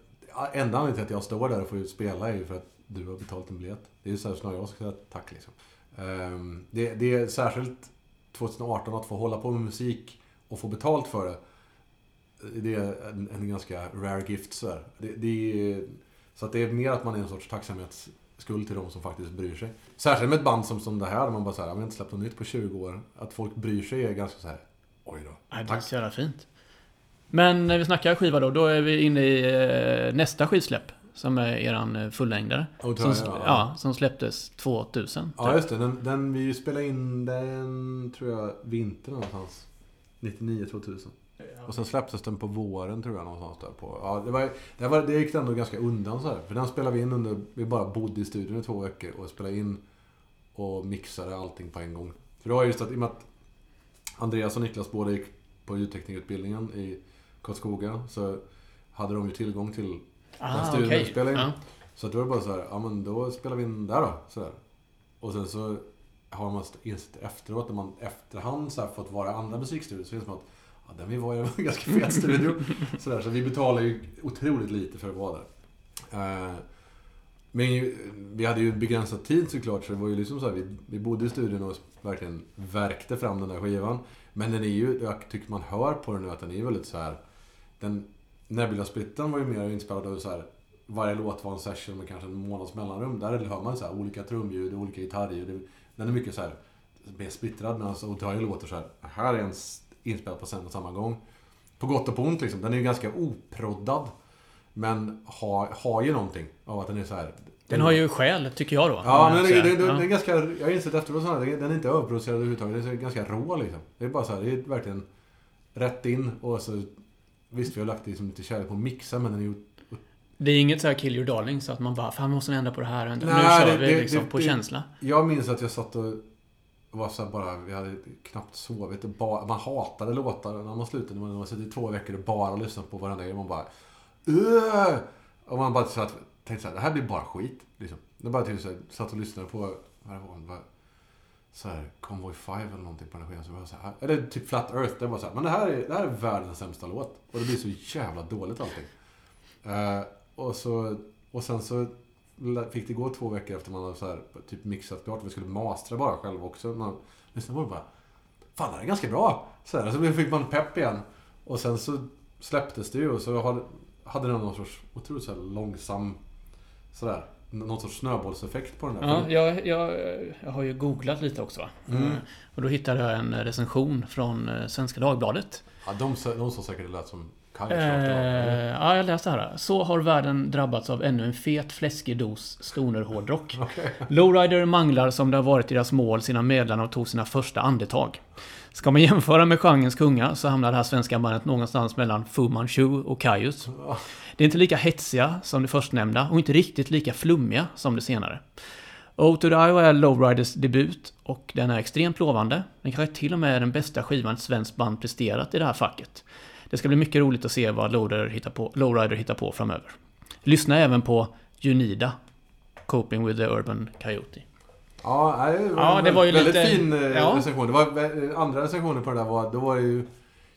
Speaker 2: enda anledningen till att jag står där och får spela är ju för att du har betalt en biljett. Det är ju så här snarare jag ska säga tack liksom. Ehm, det, det är särskilt 2018 att få hålla på med musik och få betalt för det. Det är en, en ganska rare gift så här. Det, det är, så att det är mer att man är en sorts tacksamhetsskuld till de som faktiskt bryr sig. Särskilt med ett band som, som det här, där man bara säger, jag har inte släppt något nytt på 20 år. Att folk bryr sig är ganska så här. oj då.
Speaker 1: Ja, det är så jävla fint. Men när vi snackar skiva då, då är vi inne i eh, nästa skivsläpp. Som är eran eh, fullängdare.
Speaker 2: Och
Speaker 1: Som,
Speaker 2: jag,
Speaker 1: ja, som släpptes 2000.
Speaker 2: Ja, just det. Den, den, vi spelade in den, tror jag, vintern någonstans. 99, 2000. Och sen släpptes den på våren, tror jag, någonstans där på. Ja, det, var, det, var, det gick ändå ganska undan så här. För den spelade vi in under, vi bara bodde i studion i två veckor och spelade in och mixade allting på en gång. För det var just att, i och med att Andreas och Niklas båda gick på ljudteknikutbildningen i Karlskoga, så hade de ju tillgång till
Speaker 1: Ah,
Speaker 2: studion
Speaker 1: okej.
Speaker 2: spelar in.
Speaker 1: Ja.
Speaker 2: så att då var det bara så här, ja men då spelar vi in där då. Så där. Och sen så har man insett efteråt, när man efterhand så här fått vara i andra musikstudior, så är det som att ja, den vi var i var en ganska fet studio. så, där, så vi betalar ju otroligt lite för att vara där. Eh, men ju, vi hade ju begränsad tid såklart, så det var ju liksom så här, vi, vi bodde i studion och verkligen verkte fram den där skivan. Men den är ju, jag tycker man hör på den nu att den är väldigt så här den, Nebula-splitten var ju mer inspelad av så här, varje låt var en session med kanske en månads mellanrum. Där hör man så här, olika trumljud, olika gitarrljud. Den är mycket så här, mer splittrad. Medan Ontario låter så här, här är en inspelad på sen och samma gång. På gott och på ont liksom. Den är ju ganska oproddad. Men har, har ju någonting av att den är så här.
Speaker 1: Den har ju själ, tycker jag då.
Speaker 2: Ja, men det, det,
Speaker 1: Ja.
Speaker 2: det är ganska, jag har insett efteråt så här, det- den är inte överproducerad överhuvudtaget. Den är ganska rå liksom. Det är bara så här, det är verkligen rätt in och så Visst, vi har lagt liksom lite kärlek på att mixa, men den är ju...
Speaker 1: Det är inget så här kill your darling, så att man bara fan måste ändra på det här. Nu
Speaker 2: Nej,
Speaker 1: kör
Speaker 2: det-
Speaker 1: vi
Speaker 2: det-
Speaker 1: liksom
Speaker 2: det-
Speaker 1: på
Speaker 2: det-
Speaker 1: känsla.
Speaker 2: Jag minns att jag satt och var så bara, vi hade knappt sovit. Och bara, man hatade låtar när man slutade. Man har suttit i två veckor och bara lyssnat på varandra grej. Man bara... "Ugh!" Och man bara så att, tänkte så här, det här blir bara skit. Liksom. Det bara typ så här, satt och lyssnade på, vad det det var så här, Convoy 5 eller någonting på den här skivan. Så var jag så här, ah, eller typ Flat Earth. Det var så här, men det här, är, det här är världens sämsta låt. Och det blir så jävla dåligt allting. Uh, och, så, och sen så fick det gå två veckor efter man hade så här, typ mixat klart. Vi skulle mastra bara själv också. Man lyssnade på det bara. Fan, det här är ganska bra. Så, här, så fick man pepp igen. Och sen så släpptes det ju och så hade, hade den någon sorts otroligt så här långsam sådär. Någon sorts snöbollseffekt på den där.
Speaker 1: Ja, jag, jag, jag har ju googlat lite också. Va?
Speaker 2: Mm.
Speaker 1: Och då hittade jag en recension från eh, Svenska Dagbladet.
Speaker 2: Ja, de, de sa säkert det lät som Kajsa.
Speaker 1: Eh, ja, jag läste här. Så har världen drabbats av ännu en fet fläskig dos stoner-hårdrock. Lowrider manglar som det har varit deras mål sedan medlarna tog sina första andetag. Ska man jämföra med genrens kungar så hamnar det här svenska bandet någonstans mellan Fu Manchu och Kaius. Det är inte lika hetsiga som det förstnämnda och inte riktigt lika flummiga som det senare. O to the Iowa är Lowriders debut och den är extremt lovande. Den kanske till och med är den bästa skivan ett svenskt band presterat i det här facket. Det ska bli mycket roligt att se vad Lowrider hittar på, Lowrider hittar på framöver. Lyssna även på Junida, Coping with the Urban Coyote.
Speaker 2: Ja, det var,
Speaker 1: Ja, det var ju
Speaker 2: väldigt
Speaker 1: lite-
Speaker 2: fin eh,
Speaker 1: ja.
Speaker 2: recension. Det var andra recensioner på det där var, då var det ju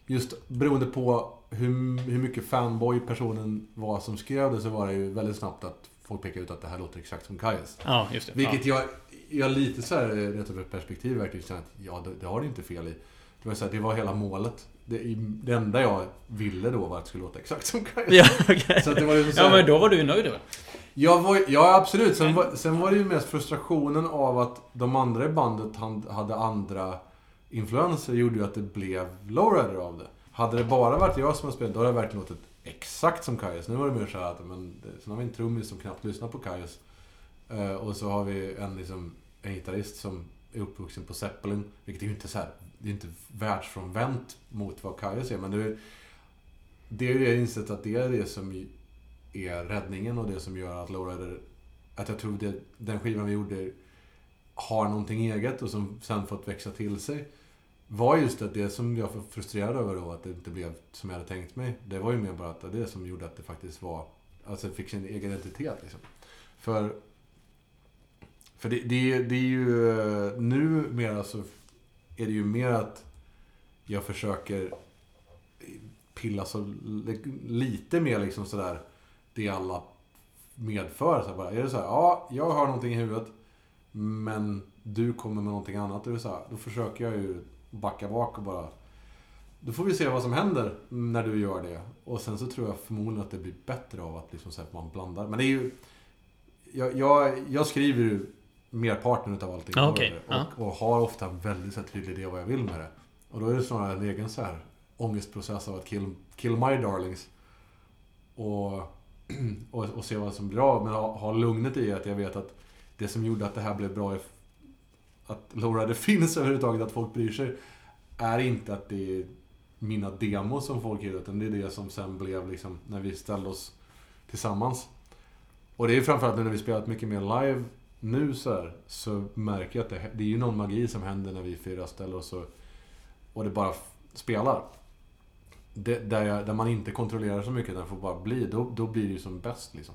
Speaker 2: just beroende på hur, hur mycket fanboy personen var som skrev det så var det ju väldigt snabbt att folk pekade ut att det här låter exakt som Kajas.
Speaker 1: Ja, just det.
Speaker 2: Vilket jag, jag lite så här retroperspektiv verkligen känner att ja, det, det har du inte fel i. Det var, så här, det var hela målet. Det, det enda jag ville då var att det skulle låta exakt som Kajas.
Speaker 1: Ja, okej.
Speaker 2: Så det var ju så
Speaker 1: Ja,
Speaker 2: här-
Speaker 1: men då var du nöjd då?
Speaker 2: jag var, ja, absolut. Sen var, sen var det ju mest frustrationen av att de andra i bandet hade andra influenser gjorde ju att det blev lowrider av det. Hade det bara varit jag som hade spelat, då hade det verkligen låtit exakt som Kajus. Nu var det mer så här att, men, sen har vi en trummis som knappt lyssnar på Kajus. Uh, och så har vi en, liksom, en gitarrist som är uppvuxen på Zeppelin. Vilket är ju inte så här, det är inte världsfrånvänt mot vad Kajus är. Men det är, det är ju det jag insett att det är det som är räddningen och det som gör att Lowrider... Att jag tror det, den skivan vi gjorde har någonting eget och som sen fått växa till sig. Var just att det som jag var frustrerad över då, att det inte blev som jag hade tänkt mig. Det var ju mer bara att det som gjorde att det faktiskt var... Alltså fick sin egen identitet liksom. För... För det, det, är- det är ju... Nu mer så är det ju mer att jag försöker pilla så lite mer liksom sådär det alla medför. Så bara, är det så här, ja, jag har någonting i huvudet, men du kommer med någonting annat. Det vill säga, då försöker jag ju backa bak och bara... Då får vi se vad som händer när du gör det. Och sen så tror jag förmodligen att det blir bättre av att liksom så här, man blandar. Men det är ju... Jag, jag, jag skriver ju merparten utav allting.
Speaker 1: Okej.
Speaker 2: och,
Speaker 1: Ja.
Speaker 2: och har ofta en väldigt så här, tydlig idé vad jag vill med det. Och då är det snarare en egen så här ångestprocess av att kill, kill my darlings. Och, och, och se vad som blir av. Men ha, ha lugnet i att jag vet att det som gjorde att det här blev bra, att Lowrider finns överhuvudtaget, att folk bryr sig, är inte att det är mina demos som folk gillar, utan det är det som sen blev liksom när vi ställde oss tillsammans. Och det är framförallt nu när vi spelat mycket mer live nu så här, så märker jag att det, det är ju någon magi som händer när vi fyra ställer oss och, och det bara spelar. Det, där, jag, där man inte kontrollerar så mycket, där det får bara bli. Då, då blir det ju som bäst liksom.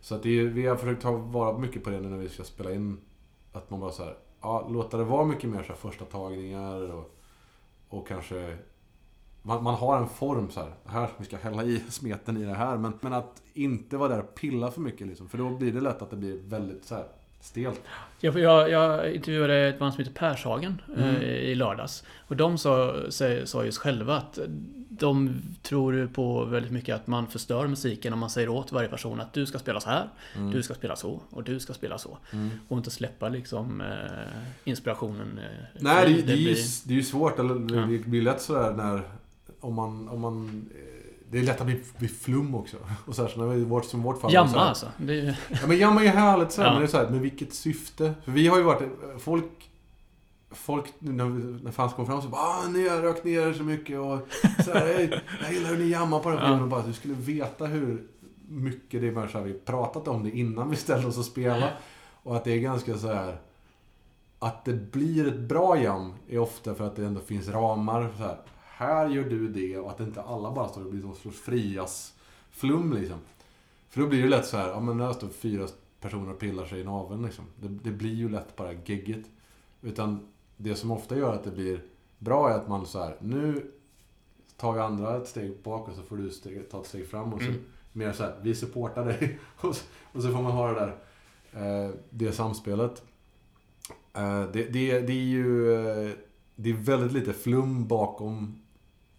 Speaker 2: Så att det är, vi har försökt ta vara mycket på det nu när vi ska spela in. Att man bara så här, ja, låta det vara mycket mer så första tagningar och, och kanske... Man, man har en form så här, här, vi ska hälla i smeten i det här. Men, men att inte vara där och pilla för mycket liksom. För då blir det lätt att det blir väldigt så här stelt.
Speaker 1: Jag, jag, jag intervjuade ett band som heter Pershagen
Speaker 2: Mm.
Speaker 1: eh, i lördags. Och de sa, sa, sa just själva att de tror ju på väldigt mycket att man förstör musiken om man säger åt varje person att du ska spela så här,
Speaker 2: Mm.
Speaker 1: du ska spela så och du ska spela så. Och inte släppa liksom eh, inspirationen. Eh,
Speaker 2: Nej, det, det, är ju,
Speaker 1: blir-
Speaker 2: det är ju svårt. Eller,
Speaker 1: Ja.
Speaker 2: Det blir lätt sådär när... Om man... Om man eh, det är lätt att bli, bli flum också. Och så här, så när vi, vårt, som vårt fall. så
Speaker 1: Jamma
Speaker 2: här-
Speaker 1: alltså. Det är,
Speaker 2: Ja men jamma är ju härligt sådär,
Speaker 1: Ja.
Speaker 2: men det är såhär, med vilket syfte? För vi har ju varit... Folk... Folk, när, fans kom fram så bara ah, ni har rökt ner er så mycket och så här, "Hej, jag gillar hur ni jammar på den
Speaker 1: Ja.
Speaker 2: skivan. Och bara, du skulle veta hur mycket det är så här, vi pratat om det innan vi ställde oss och spela. Och att det är ganska så här Att det blir ett bra jam är ofta för att det ändå finns ramar. Så här, här gör du det och att inte alla bara står och blir någon sorts frias flum liksom. För då blir det lätt så här, ja men där står fyra personer och pillar sig i naveln liksom. Det, det blir ju lätt bara geggigt. Utan det som ofta gör att det blir bra är att man så här, nu tar vi andra ett steg bak och så får du steg, ta ett steg fram och så
Speaker 1: Mm.
Speaker 2: mer så här, vi supportar dig. Och så, och så får man ha det där, eh, det samspelet. Eh, det, det, det är ju, eh, det är väldigt lite flum bakom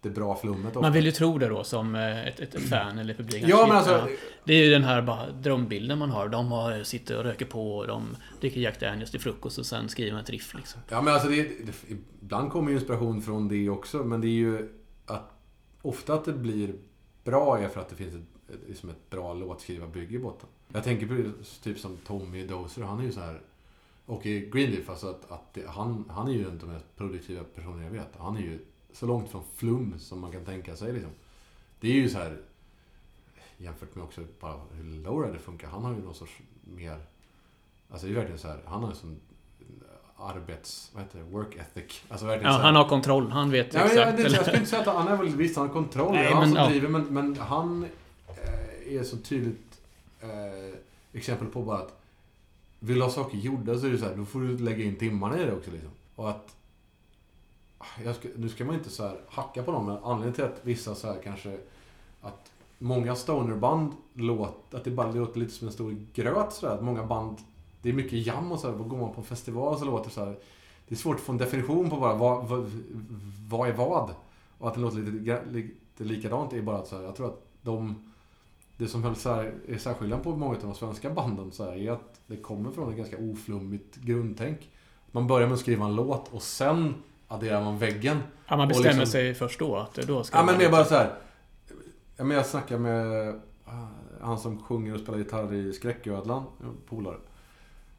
Speaker 2: det bra flummet ofta.
Speaker 1: man vill ju tro det då som eh, ett, ett fan eller publiken.
Speaker 2: Ja men alltså.
Speaker 1: Det är ju den här bara drömbilden man har. De har, sitter och röker på och de dricker Jack Daniels till frukost och sen skriver ett riff liksom.
Speaker 2: Ja men alltså det, det, ibland kommer ju inspiration från det också. Men det är ju att ofta att det blir bra är för att det finns ett, ett, liksom ett bra låtskrivarbygge i botten. Jag tänker på typ som Tommy Dozer, han är ju så här och i Greenleaf, alltså att, att det, han, han är ju en av de mest produktiva personer jag vet. Han är ju så långt från flum som man kan tänka sig liksom. Det är ju så här jämfört med också bara hur Lowrider funkar. Han har ju någon sorts mer... Alltså det är verkligen så här, han har en sån arbets... Vad heter det? Work ethic. Alltså verkligen
Speaker 1: Ja, han har kontroll. Han vet
Speaker 2: Ja,
Speaker 1: exakt.
Speaker 2: jag, det, jag skulle inte säga att han är väl visst, han har kontroll.
Speaker 1: Nej,
Speaker 2: det är han
Speaker 1: men,
Speaker 2: som
Speaker 1: ja.
Speaker 2: driver. Men, men han eh, är så tydligt eh, exempel på bara att vill du ha saker gjorda så är det så här, då får du lägga in timmarna i det också liksom. Och att ska, nu ska man inte så här hacka på dem, men anledningen till att vissa så här kanske att många stonerband låter, att det bara låter lite som en stor gröt sådär. Att många band, det är mycket jam och så här, går man på en festival så låter det så här. Det är svårt att få en definition på bara vad, vad, vad är vad. Och att det låter lite, lite likadant är bara att så här, jag tror att de det som höll så är särskillnaden på många av de svenska banden så här, är att det kommer från ett ganska oflummigt grundtänk. Man börjar med att skriva en låt och sen adderar man väggen.
Speaker 1: Ja, man bestämmer
Speaker 2: liksom-
Speaker 1: sig först då att då ska
Speaker 2: Ja men det är bara så här. Ja, men jag snackar med ah, han som sjunger och spelar gitarr i Skräcködlan, polare.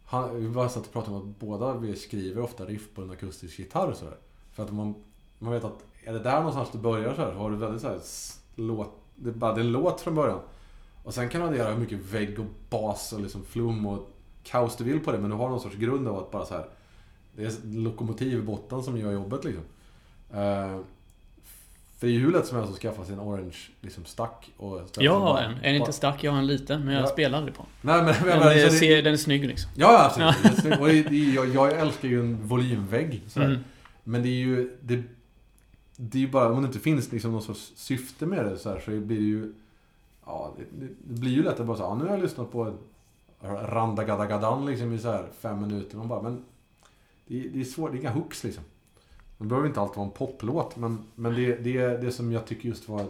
Speaker 2: Han, vi bara satt och pratade om att båda vi skriver ofta riff på en akustisk gitarr och så här. För att man, man vet att är det där någonstans du börjar så här, har du väldigt så här låt, det är bara det är en låt från början. Och sen kan du addera hur mycket vägg och bas och liksom flum och kaos du vill på det. Men du har någon sorts grund av att bara så här. Det är lokomotiv botten som gör jobbet liksom. Eh, för det är ju hur lätt som helst att skaffa sig en orange liksom stack och
Speaker 1: Jag har en. En inte stark, jag har en liten. Men jag
Speaker 2: Ja.
Speaker 1: spelar aldrig på
Speaker 2: Nej men, men, men,
Speaker 1: jag
Speaker 2: det-
Speaker 1: ser, den är snygg liksom.
Speaker 2: Ja, absolut. Snyggt. Och det, det, jag, jag älskar ju en volymvägg.
Speaker 1: Mm.
Speaker 2: Men det är ju... Det, det är ju bara... Om det inte finns liksom någon sorts syfte med det så, här, så blir det ju... Ja, det, det, det blir ju lätt att bara säga, ja, nu har jag lyssnat på Randagadagadan liksom i så här fem minuter. Man bara, men... Det, är- det är svårt, det är inga hooks liksom. Det behöver inte alltid vara en poplåt, men, men det, det, det som jag tycker just var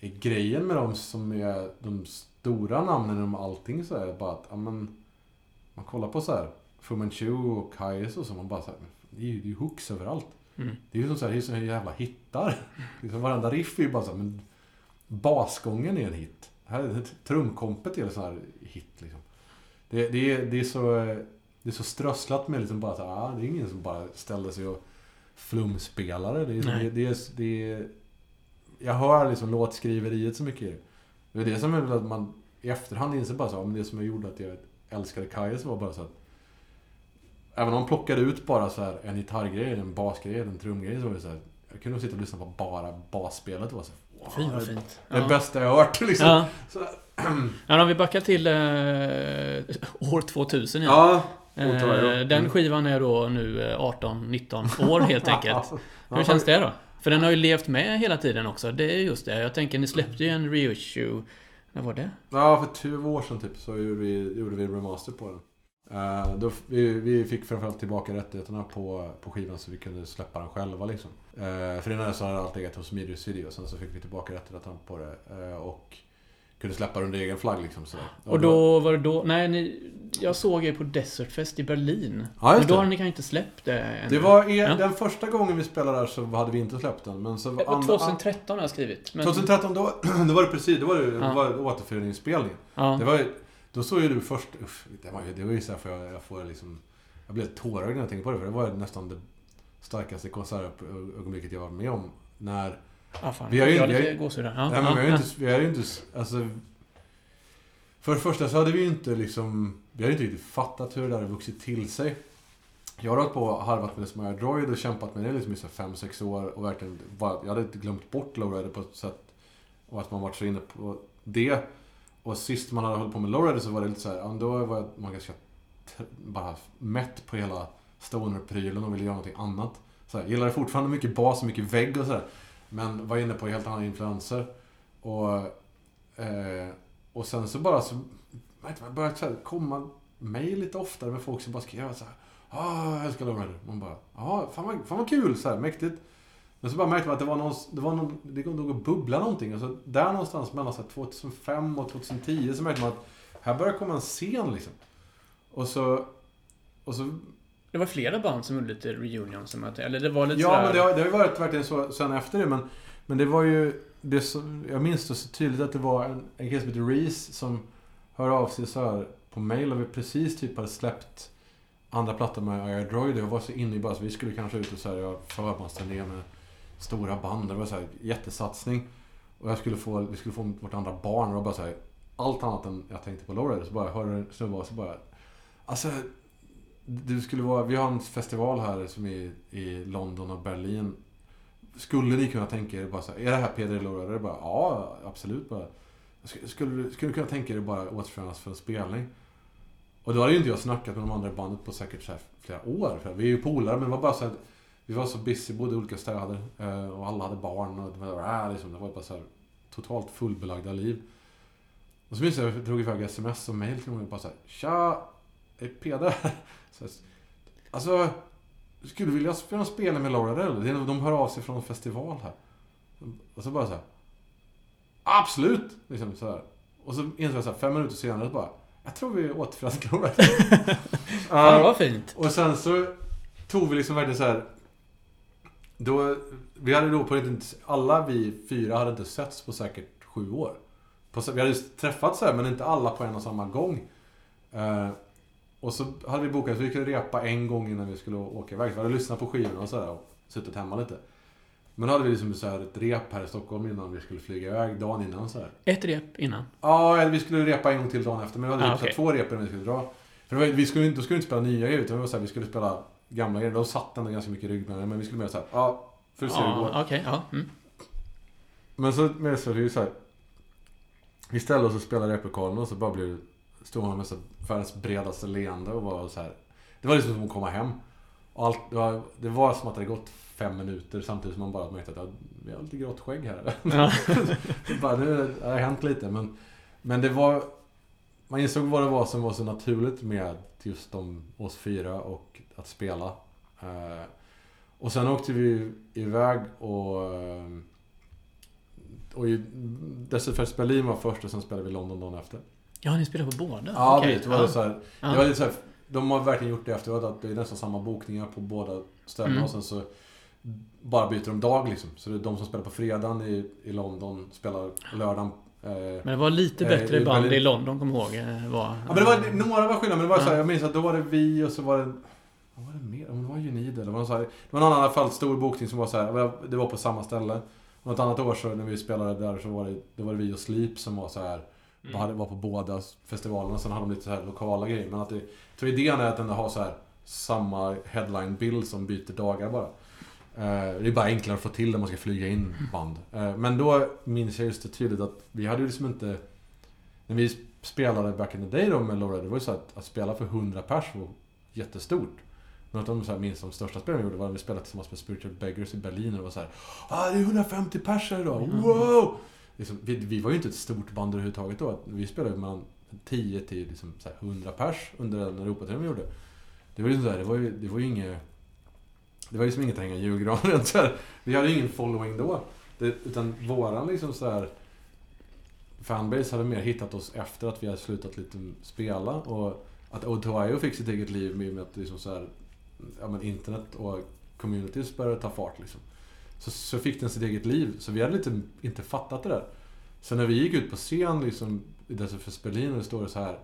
Speaker 2: är grejen med dem som är de stora namnen inom allting så är bara att, ja men... Man kollar på så här Fu Manchu och Kais och så, man bara så här, det är ju det är ju hooks överallt.
Speaker 1: Mm.
Speaker 2: Det är ju som så här, det är så här jävla hittar. Liksom varenda riff är ju bara så här, men basgången är en hit. Här, trumkompet är en sån här hit liksom. Det, det, är, det är så... Det är så strösslat med liksom bara så här, ah, det är ingen som bara ställer sig och flumspelare. Det är, det, det, är, det är... Jag hör liksom låtskriveriet så mycket i det. Det är det som är att man i efterhand inser bara så här, men det som gjorde att jag älskade Kajs var bara så att Även om man plockade ut bara så här en gitarrgrej, en basgrej, en trumgrej så var det så här, Jag kunde sitta och lyssna på bara basspelet och vara så här,
Speaker 1: Fy
Speaker 2: wow,
Speaker 1: vad fint.
Speaker 2: det
Speaker 1: Ja.
Speaker 2: bästa jag hört liksom.
Speaker 1: Ja.
Speaker 2: Så,
Speaker 1: Ja, om vi backar till eh, år 2000 igen.
Speaker 2: ja.
Speaker 1: Eh, den
Speaker 2: Mm.
Speaker 1: skivan är då nu eh, 18-19 år helt enkelt.
Speaker 2: Ja,
Speaker 1: Hur känns det då? För den har ju levt med hela tiden också. Det är just det. Jag tänker, ni släppte ju en reissue. När var det?
Speaker 2: Ja, för två år sedan typ så gjorde vi, gjorde vi remaster på den. Eh, då, vi, vi fick framförallt tillbaka rättigheterna på, på skivan så vi kunde släppa den själva liksom. Eh, för innan så hade allt legat hos Midrius Video. Sen så fick vi tillbaka rättigheterna på det. eh, och kunde släppa det under egen flagg liksom. Sådär.
Speaker 1: Och då var det då... Nej, ni, jag såg er på Desert Fest i Berlin.
Speaker 2: Ja,
Speaker 1: Men då har ni kanske inte släppt det ännu.
Speaker 2: Det var er,
Speaker 1: Ja.
Speaker 2: den första gången vi spelade där så hade vi inte släppt den. Men så
Speaker 1: var 2013 har jag skrivit. Men,
Speaker 2: 2013, då, då var det precis, då var det,
Speaker 1: Ja.
Speaker 2: var återföreningsspelningen.
Speaker 1: Ja.
Speaker 2: Det var ju, då såg ju du först, uff, det var det var ju så här för jag, jag får liksom, jag blev tårögd när jag tänkte på det. För det var nästan det starkaste konsertögonblicket jag var med om. När,
Speaker 1: Ja, fan.
Speaker 2: Vi har ju-
Speaker 1: jag har lite gåshud. Ja,
Speaker 2: nej, men vi har ju inte, vi har ju inte, alltså. För det första så hade vi ju inte liksom, vi hade inte riktigt fattat hur det där hade vuxit till sig. Jag har hållit på och harvat med det som är Droid och kämpat med det liksom i 5-6 år och verkligen, jag hade inte glömt bort Lowrider på ett sätt. Och att man varit så inne på det. Och sist man hade hållit på med Lowrider så var det lite så här, då var man ganska bara mätt på hela stoner-prylen och ville göra någonting annat. Så här, gillade fortfarande mycket bas och mycket vägg och sådär. Men var inne på helt andra influenser. Och, eh, och sen så bara så vet du, började så här, komma mig lite oftare med folk som bara skrev så här. Ah, jag älskar Lowrider. Man bara, ja, fan vad, fan vad kul, så här, mäktigt. Men så bara märkte man att det var någon, det var någon, det låg och bubbla någonting. Och så där någonstans mellan så här, 2005 och 2010 så märkte man att här börjar komma en scen liksom. Och så, och så
Speaker 1: det var flera band som gjorde lite reunion som att, Eller det var lite
Speaker 2: Ja,
Speaker 1: sådär...
Speaker 2: men det har, det har ju varit verkligen så sen efter det. Men, men det var ju... Det som, jag minns det så tydligt att det var en, en kille som heter Reese som hör av sig så här på mail och vi precis typ hade släppt andra plattan med Air Droid. Jag var så inne i bara så vi skulle kanske ut och så här, göra förbandsturné med stora band. Det var så här jättesatsning. Och jag skulle få, vi skulle få vårt andra barn. Och bara så här, allt annat än jag tänkte på Lowrider. Så bara hörde en snubbe av sig bara... Alltså, du skulle vara, vi har en festival här som är i London och Berlin. Skulle ni kunna tänka er bara så här, är det här Peder Lowrider? Bara, ja, absolut. Bara, skulle, skulle, du- kunna tänka er bara återförenas för en spelning? Och då hade ju inte jag snackat med de andra i bandet på säkert så här flera år. För vi är ju polare, men det var bara så här, vi var så busy, bodde i olika städer. Eh, och alla hade barn och det var, äh, liksom, det var bara så här totalt fullbelagda liv. Och så minns jag, att jag drog iväg sms och mail till honom och bara så här, Tja! Är Peder här?" så här, Alltså, skulle du vilja spela med Laura Rell? Det är- De hör av sig från en festival här. Och så bara så här. Absolut! Liksom så här. Och så insåg jag så här, fem minuter senare bara. Jag tror vi återförenas med Laura Rell.
Speaker 1: Fan vad fint.
Speaker 2: Och sen så tog vi liksom verkligen så här. Då, vi hade då på riktigt, alla vi fyra hade inte setts på säkert sju år. På, vi hade träffats så här, men inte alla på en och samma gång. Eh, och så hade vi bokat, så vi kunde repa en gång innan vi skulle åka iväg. Vi hade lyssnat på skivorna och sådär och suttit hemma lite. Men då hade vi liksom så här ett rep här i Stockholm innan vi skulle flyga iväg, dagen innan så här.
Speaker 1: Ett rep innan.
Speaker 2: Ja, eller vi skulle repa en gång till dagen efter. Men vi hade
Speaker 1: Ah, okej.
Speaker 2: två rep innan vi skulle dra. För det var, vi skulle, inte- då skulle vi inte spela nya grejer, utan det var så här, vi skulle spela gamla grejer. Då satt ändå ganska mycket rygg med det, men vi skulle mer såhär, ja, för att se hur det går.
Speaker 1: Ja, okej. ja. Mm.
Speaker 2: Men så med så är det ju så här. Vi ställde oss och spelade replokalen och så bara blev stod man med så världens bredaste leende och var så här. Det var liksom som att komma hem. Och allt, det, var, det var som att det hade gått fem minuter samtidigt som man bara märkte att ja, vi har lite grått skägg här.
Speaker 1: Ja.
Speaker 2: Bara, nu har det hänt lite men, men det var Man insåg vad det var som var så naturligt med just de, oss fyra och att spela. Eh, och sen åkte vi iväg och eh, och Desert Fest Berlin var först och sen spelade vi London dagen efter.
Speaker 1: Ja, ni spelar på båda?
Speaker 2: Ja,
Speaker 1: Okej,
Speaker 2: det var
Speaker 1: ja.
Speaker 2: så här, det var lite så här, De har verkligen gjort det efteråt att det är nästan samma bokningar på båda ställena
Speaker 1: Mm.
Speaker 2: och sen så bara byter de dag liksom. Så det är de som spelar på fredagen i, i London spelar lördagen. Eh,
Speaker 1: Men det var lite
Speaker 2: Eh,
Speaker 1: bättre
Speaker 2: i
Speaker 1: band i London, kommer jag ihåg. eh, Var,
Speaker 2: Ja men det var, några var skillnad, men det var
Speaker 1: Ja.
Speaker 2: så här, jag minns att då var det vi och så var det... Vad var det mer? Om det var Unid eller det var, här, det var någon annan fall stor bokning som var så här, det var på samma ställe. Något annat år så när vi spelade där så var det, det var det vi och Sleep som var så här
Speaker 1: Mm.
Speaker 2: hade, var på båda festivalerna, sen hade de lite så här lokala grejer. Men att det, jag tror idén är att den har så här samma headline-bild som byter dagar bara. Eh, det är bara enklare att få till när man ska flyga in band. Eh, men då minns jag just det tydligt att vi hade ju liksom inte... När vi spelade back in the day då med Laura, det var ju så att, att spela för 100 pers var jättestort. Något av de så här, minst de största spelen vi gjorde var när vi spelade tillsammans med Spiritual Beggars i Berlin och det var så här. Ah, det är 150 pers här idag!
Speaker 1: Mm.
Speaker 2: Wow! Liksom, vi, vi var ju inte ett stort band överhuvudtaget då. Vi spelade ju mellan 10 till liksom så här 100 pers under den Europaturnén vi gjorde. Det var ju sådär, det var ju, det var ju inget... Det var ju som inget att hänga julgran runt Så här, Vi hade ju ingen following då. Det, utan våran liksom så här fanbase hade mer hittat oss efter att vi hade slutat lite spela. Och att Otoio fick sitt eget liv med att liksom så här, ja, men internet och communities började ta fart. Liksom. Så, så fick den sitt eget liv. Så vi hade lite inte fattat det där. Så när vi gick ut på scen liksom, i dessa för Berlin och det står så här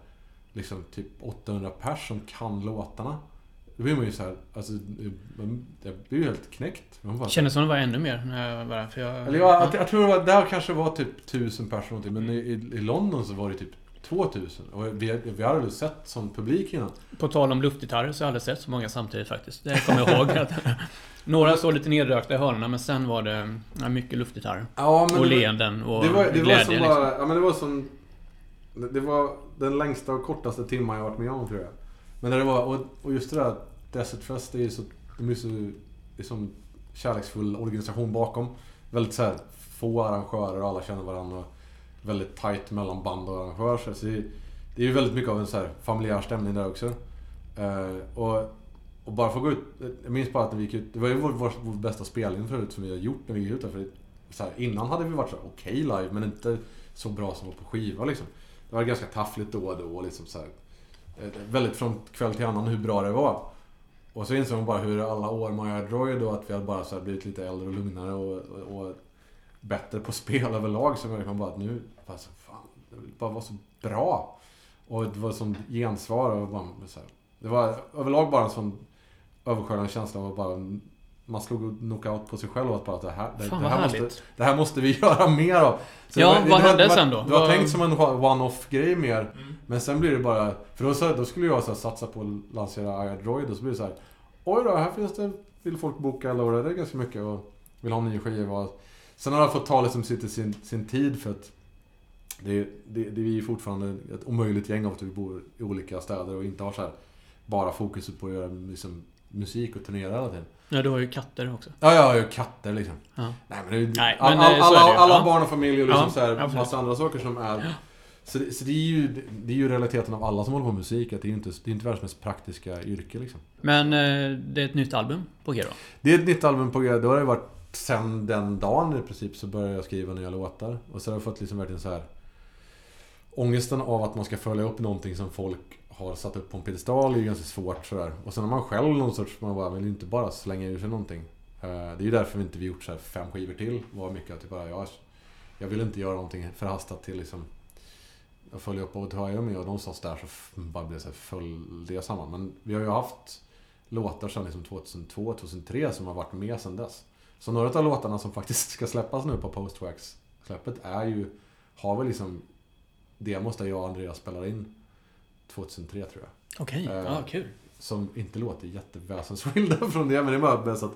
Speaker 2: liksom typ 800 pers som kan låtarna. Då blir man ju så här, alltså, jag blir ju helt knäckt. Man bara,
Speaker 1: Kändes som det var ännu mer när jag var där. För jag,
Speaker 2: eller jag, jag, jag tror det var, där kanske var typ 1000 pers någonting, men i, i London så var det typ 2000. Och vi, vi hade aldrig sett sån publik innan.
Speaker 1: På tal om luftgitarrer så har jag aldrig sett så många samtidigt faktiskt. Det kommer jag ihåg. Några såg lite nedrökta i hörnorna men sen var det ja, mycket luftgitarrer.
Speaker 2: Ja,
Speaker 1: Och leenden och
Speaker 2: det var, det
Speaker 1: glädje
Speaker 2: var som
Speaker 1: liksom.
Speaker 2: bara, ja men det var som... Det var den längsta och kortaste timman jag varit med om tror jag. Men när det var, och, och just det där Desert Fest, det är ju så, de är så, det är som kärleksfull organisation bakom. Väldigt så här, få arrangörer och alla känner varandra. Och väldigt tight mellan band och arrangör. Så det, det är ju väldigt mycket av en så här familjär stämning där också. Eh, och, och bara få gå ut, jag minns bara att när vi gick ut, det var ju vår, vår, vår bästa spelning förut som vi har gjort när vi gick ut där. För så här, innan hade vi varit så här okej live, men inte så bra som på skiva liksom. Det var ganska taffligt då och då. Liksom så här, eh, väldigt från kväll till annan hur bra det var. Och så insåg man bara hur alla år man gör Droid då att vi hade bara så här blivit lite äldre och lugnare och, och, och bättre på spel överlag. Så märkte man bara att nu, bara så, fan, det bara var så bra. Och det var som gensvar och bara, så här, Det var överlag bara en sån översköljande känsla av att bara man slog knockout på sig själv och att bara att det här, det,
Speaker 1: Fan
Speaker 2: det här måste, det här måste vi göra mer av. Så
Speaker 1: Ja,
Speaker 2: det var-
Speaker 1: vad
Speaker 2: det var-
Speaker 1: hände
Speaker 2: det var-
Speaker 1: sen då?
Speaker 2: Det var
Speaker 1: Vad-
Speaker 2: tänkt som en one-off grej mer.
Speaker 1: Mm.
Speaker 2: Men sen blir det bara... För då, så, då skulle jag så här, satsa på att lansera iAdroid och så blir det så här. Oj då, här finns det... Vill folk boka eller det är ganska mycket och vill ha en ny skiva. och- Sen har jag fått ta liksom sitt, sin, sin tid för att det, det, det är ju fortfarande ett omöjligt gäng av att vi bor i olika städer och inte har så här bara fokuset på att göra liksom, musik och turnera hela tiden.
Speaker 1: Ja, du har ju katter också.
Speaker 2: Ja, jag har ju katter liksom.
Speaker 1: Ja.
Speaker 2: Nej men, det
Speaker 1: Nej,
Speaker 2: all,
Speaker 1: men,
Speaker 2: all,
Speaker 1: eh,
Speaker 2: alla,
Speaker 1: det
Speaker 2: alla
Speaker 1: Ja.
Speaker 2: barn och familj och liksom
Speaker 1: Ja,
Speaker 2: så här,
Speaker 1: absolut.
Speaker 2: massa andra saker som är... Så, det, så det är ju det är ju realiteten av alla som håller på med musik, att det är ju inte, det är inte världens mest praktiska yrke liksom.
Speaker 1: Men eh, det är ett nytt album på G då?
Speaker 2: Det är ett nytt album på G. Det har det varit sen den dagen i princip så började jag skriva nya låtar. Och så har jag fått liksom verkligen så här Ångesten av att man ska följa upp någonting som folk har satt upp på en piedestal är ju ganska svårt sådär. Och sen har man själv någon sorts, man bara vill ju inte bara slänga ur sig någonting. Eh, det är ju därför vi inte vi gjort så här fem skivor till. Var mycket att typ bara, jag, jag vill inte göra någonting förhastat till liksom att följa upp och ta med och någonstans där så bara blev det så föll det samman. Men vi har ju haft låtar sedan liksom 2002, 2003 som har varit med sedan dess. Så några av låtarna som faktiskt ska släppas nu på Postwax-släppet är ju, har väl liksom demos där jag och Andreas spelar in 2003 tror jag.
Speaker 1: Okej,
Speaker 2: Eh,
Speaker 1: ja kul.
Speaker 2: Som inte låter jätteväsensskilda från det, men det är bara bäst att...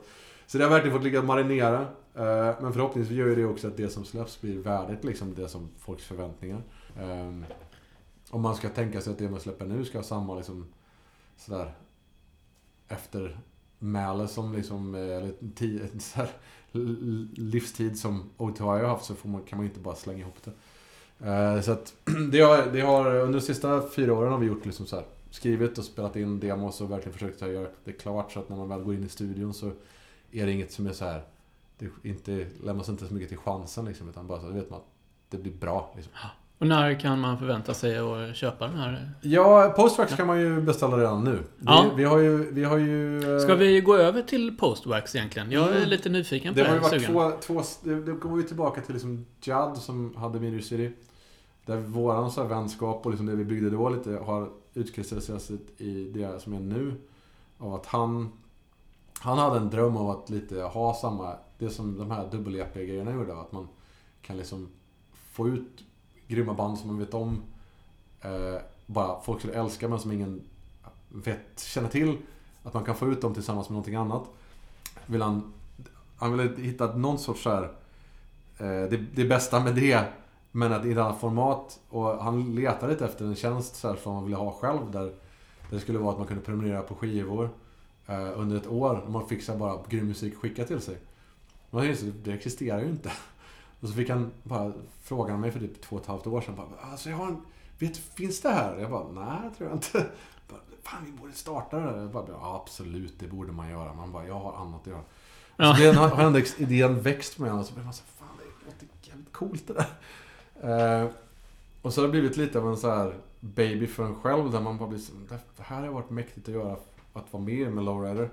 Speaker 2: Så det har verkligen fått ligga och marinera. Eh, Men förhoppningsvis gör ju det också att det som släpps blir värdigt liksom det som folks förväntningar. Eh, Om man ska tänka sig att det man släpper nu ska ha samma liksom sådär MÄLE som liksom, eh, eller så här, livstid som O2I har haft så får man, kan man ju inte bara slänga ihop det. Eh, Så att det har, det har, under de sista fyra åren har vi gjort liksom så här, skrivit och spelat in demos och verkligen försökt att göra det klart så att när man väl går in i studion så är det inget som är så här. Det inte, lämnas inte så mycket till chansen liksom, utan bara så vet man att det blir bra. Liksom. Ah.
Speaker 1: Och när kan man förvänta sig att köpa den här?
Speaker 2: Ja, Postwax kan man ju beställa redan nu.
Speaker 1: Ja.
Speaker 2: Vi, vi har ju... Vi har ju
Speaker 1: Ska vi gå över till Postwax egentligen? Jag är
Speaker 2: Mm.
Speaker 1: lite nyfiken på
Speaker 2: Det
Speaker 1: det.
Speaker 2: har ju
Speaker 1: här,
Speaker 2: varit
Speaker 1: sugen.
Speaker 2: två, två... Det, det går ju tillbaka till liksom Judd som hade Media City. Där våran så vänskap och liksom det vi byggde då lite har utkristalliserats i det som är nu. Av att han... Han hade en dröm av att lite ha samma... Det som de här dubbel-EP-grejerna gjorde. Att man kan liksom få ut grymma band som man vet om. Eh, bara folk skulle älska men som ingen vet, känner till. Att man kan få ut dem tillsammans med någonting annat. Vill han, han ville hitta någon sorts så här, eh, det, det bästa med det. Men att i ett annat format. Och han letade lite efter en tjänst så här, som han ville ha själv. Där, där det skulle vara att man kunde prenumerera på skivor eh, under ett år. Man fick bara grym musik skickad till sig. Och man tänkte, det existerar ju inte. Och så fick han bara fråga mig för typ två och ett halvt år sedan. Bara, alltså jag har en, vet, finns det här? Jag bara, nej, tror jag inte. Bara, Fan, vi borde starta det där. Jag bara, ja, absolut, det borde man göra. Man bara, jag har annat att göra.
Speaker 1: Ja.
Speaker 2: Så den har, ändå idén växt med och så blev man så fan det låter jävligt coolt det där. Eh, och så har det blivit lite av en så här baby för en själv där man bara blir så, det här har varit mäktigt att göra, att vara med med Lowrider.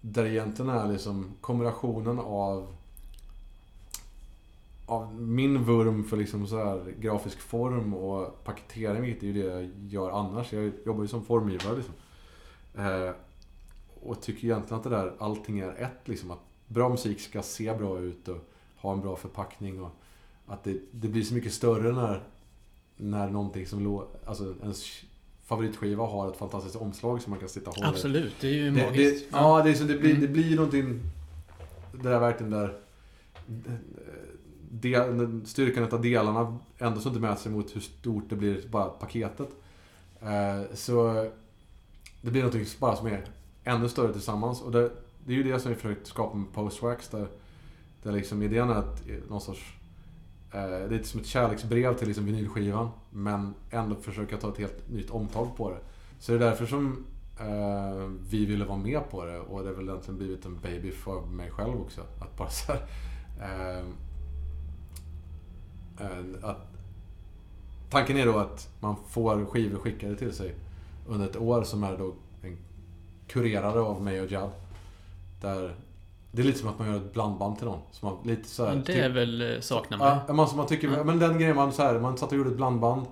Speaker 2: Där egentligen är liksom kombinationen av av min vurm för liksom så här grafisk form och paketering, vilket är ju det jag gör annars. Jag jobbar ju som formgivare liksom. Eh, och tycker egentligen att det där, allting är ett liksom. Att bra musik ska se bra ut och ha en bra förpackning och att det, det blir så mycket större när, när någonting som alltså ens favoritskiva har ett fantastiskt omslag som man kan sitta och hålla.
Speaker 1: Absolut, det är ju
Speaker 2: Det,
Speaker 1: magiskt.
Speaker 2: det, ja, det, är så, det, blir,
Speaker 1: Mm.
Speaker 2: det blir någonting... Det där verkligen där... Del, styrkan av delarna ändå så inte mäter sig mot hur stort det blir bara paketet. Eh, så det blir någonting bara som är ännu större tillsammans. Och det, det är ju det som vi försökt skapa med Postwax. Där, där liksom idén är att eh, någon sorts... Eh, det är lite som ett kärleksbrev till liksom vinylskivan. Men ändå försöka ta ett helt nytt omtag på det. Så det är därför som eh, vi ville vara med på det. Och det har väl egentligen blivit en baby för mig själv också. Att bara så här, eh, att Tanken är då att man får skivor skickade till sig under ett år som är då en kurerade av mig och Jad. Där det är lite som att man gör ett blandband till någon. Så man, lite så här,
Speaker 1: Men det är väl eh, saknar man.
Speaker 2: Ja, man, som man tycker,
Speaker 1: Ja.
Speaker 2: men den grejen man så här, man satt och gjorde ett blandband.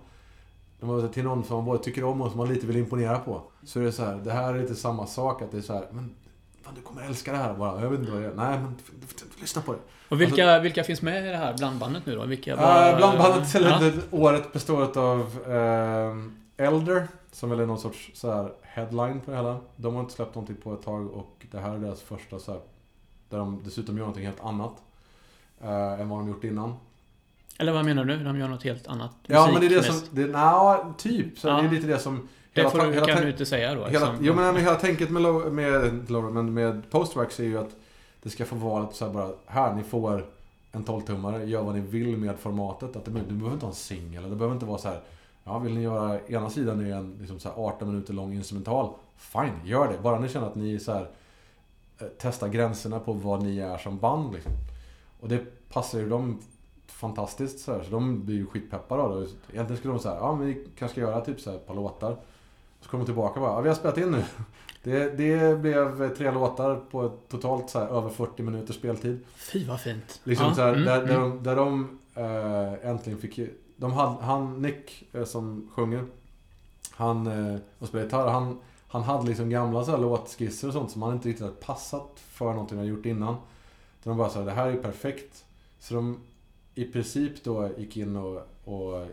Speaker 2: Till någon som man både tycker om och som man lite vill imponera på. Så är det så här, det här är lite samma sak. Att det är så här, men fan, du kommer älska det här bara. Jag vet inte vad det är. Nej, men lyssna på det.
Speaker 1: Och vilka, vilka finns med i det här blandbandet nu då? Vilka var-
Speaker 2: Uh, blandbandet, eller
Speaker 1: Ja.
Speaker 2: året består av eh, Elder, som väl är någon sorts så här headline på det hela. De har inte släppt någonting på ett tag och det här är deras första så här, där de dessutom gör någonting helt annat. eh, än vad de gjort innan.
Speaker 1: Eller vad menar du? De gör något helt annat?
Speaker 2: Ja, men det är det som... Det, na, typ. Så
Speaker 1: Ja.
Speaker 2: det är lite det som...
Speaker 1: Det
Speaker 2: hela
Speaker 1: får du,
Speaker 2: hela
Speaker 1: kan du inte säga då.
Speaker 2: Hela, jo, men hela tänket med, med, Laura, men med Postwax är ju att det ska få vara så här bara, här, ni får en 12-tummare, gör vad ni vill med formatet. Att det, du behöver inte ha en singel, det behöver inte vara så här, ja, vill ni göra, ena sidan är en liksom så här 18 minuter lång instrumental, fine, gör det. Bara ni känner att ni så här, eh, testar gränserna på vad ni är som band liksom. Och det passar ju dem fantastiskt så, här, så de blir ju skitpeppade av det. Egentligen skulle de säga, ja men vi kanske ska göra typ så här ett par låtar. Så kommer de tillbaka och bara, ja vi har spelat in nu. Det, det blev tre låtar på totalt så här, över 40 minuters speltid.
Speaker 1: Fy vad fint.
Speaker 2: Liksom
Speaker 1: Ja,
Speaker 2: så här,
Speaker 1: mm,
Speaker 2: där, där
Speaker 1: mm.
Speaker 2: de, där de eh, äntligen fick... De hade, han, Nick, eh, som sjunger, han eh, och spelar gitarr, han, han hade liksom gamla så här låtskisser och sånt som han inte riktigt hade passat för någonting han gjort innan. Så de bara sa det här är perfekt. Så de i princip då gick in och, och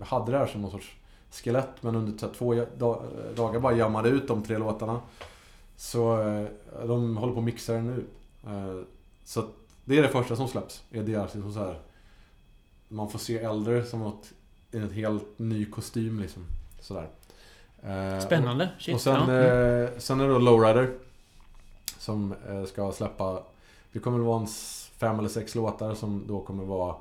Speaker 2: hade det här som någon sorts skelett men under här två da- dagar bara jammade ut de tre låtarna. Så eh, de håller på att mixa den nu. Eh, Så det är det första som släpps. Är deras liksom så här, Man får se äldre som något i en helt ny kostym liksom. Sådär. Eh,
Speaker 1: Spännande. Shit.
Speaker 2: och sen,
Speaker 1: ja.
Speaker 2: sen är det då Lowrider. Som ska släppa... Det kommer att vara en fem eller sex låtar som då kommer vara...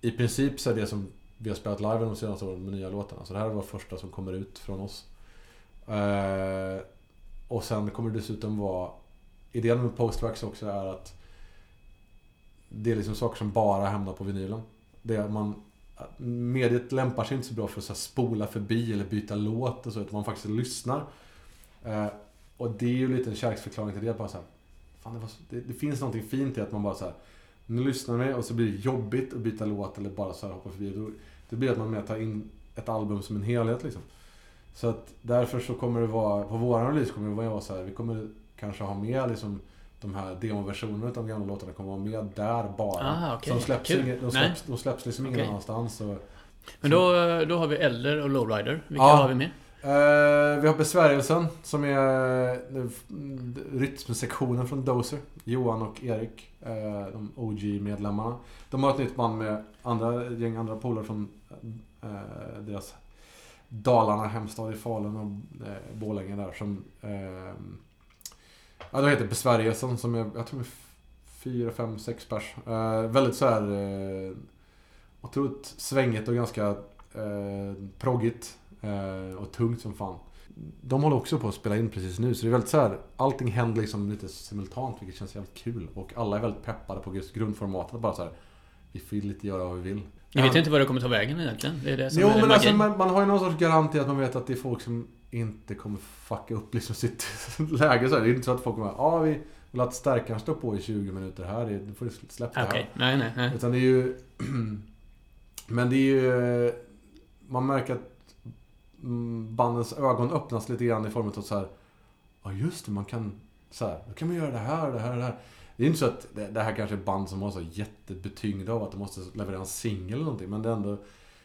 Speaker 2: I princip så är det som vi har spelat live de senaste åren med nya låtarna. Så det här var första som kommer ut från oss. Eh, och sen kommer det dessutom vara... Idén med Postwax också är att det är liksom saker som bara hamnar på vinylen. Det är man, mediet lämpar sig inte så bra för att så spola förbi eller byta låt och så, utan man faktiskt lyssnar. Eh, och det är ju lite en kärleksförklaring till det. Bara så här, fan, det, var så, det, det finns någonting fint i att man bara så här, nu lyssnar vi och så blir det jobbigt att byta låt eller bara så här hoppa förbi. Då, det blir att man mer tar in ett album som en helhet liksom. Så att därför så kommer det vara, på våran release kommer det vara så här, vi kommer kanske ha med liksom de här demoversionerna av de gamla låtarna kommer vara med där bara.
Speaker 1: Ah, okej.
Speaker 2: Så de släpps,
Speaker 1: Kul.
Speaker 2: inget, de
Speaker 1: Nej.
Speaker 2: släpps, de släpps liksom ingen annanstans. Och,
Speaker 1: Men då, då har vi Elder och Lowrider. Vilka
Speaker 2: Ja.
Speaker 1: har vi med?
Speaker 2: Uh, vi har Besvärjelsen som är uh, rytmsektionen från Dozer. Johan och Erik, uh, de OG-medlemmarna. De har ett nytt band med andra, ett gäng andra polare från deras Dalarna, hemstad i Falun och eh, Borlänge där som... Ehm, ja, de heter Besvärjelsen som är, jag tror är fyra, fem, sex pers. Väldigt så här otroligt svängigt och ganska eh, proggigt och tungt som fan. De håller också på att spela in precis nu, så det är väldigt så här, allting händer liksom lite simultant, vilket känns jävligt kul. Och alla är väldigt peppade på just grundformatet. Bara så här, vi får lite göra vad vi vill.
Speaker 1: Ni vet ju inte vad det kommer ta vägen egentligen. Det är det som
Speaker 2: Jo,
Speaker 1: är
Speaker 2: men alltså, man, man har ju någon sorts garanti att man vet att det är folk som inte kommer fucka upp liksom sitt läge. Så här. Det är inte så att folk kommer ja ah, vi vill att stärkaren står på i 20 minuter här. Det- Du får släppa det
Speaker 1: Okej,
Speaker 2: här.
Speaker 1: nej, nej, nej.
Speaker 2: Utan det är ju... men det är ju... Man märker att Mm, bandens ögon öppnas lite grann i form av så här. Ja just det, man kan... Så här, då kan man göra det här, det här, det här. Det är inte så att det, det här kanske är ett band som har så jättebetyngda av att de måste leverera en singel eller någonting. Men det är ändå...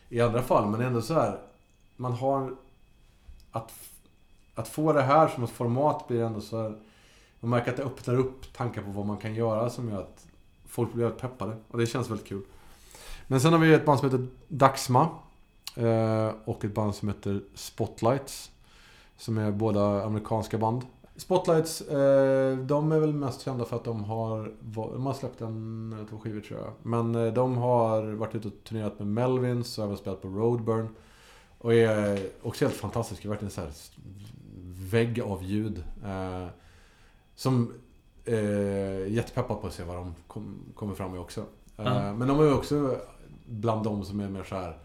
Speaker 2: I andra fall, men det är ändå så här. Man har... Att, att få det här som ett format blir ändå så här... Man märker att det öppnar upp tankar på vad man kan göra som gör att folk blir peppade. Och det känns väldigt kul. Men sen har vi ett band som heter Daxma eh, Och ett band som heter Spotlights. Som är båda amerikanska band. Spotlights, eh, de är väl mest kända för att de har, de har släppt en eller två skivor tror jag. Men eh, de har varit ute och turnerat med Melvins och även spelat på Roadburn. Och är också helt fantastiska, verkligen så här vägg av ljud. Som eh, jättepeppad på att se vad de kom, kommer fram med också.
Speaker 1: Ja.
Speaker 2: Men de är också bland de som är mer så här.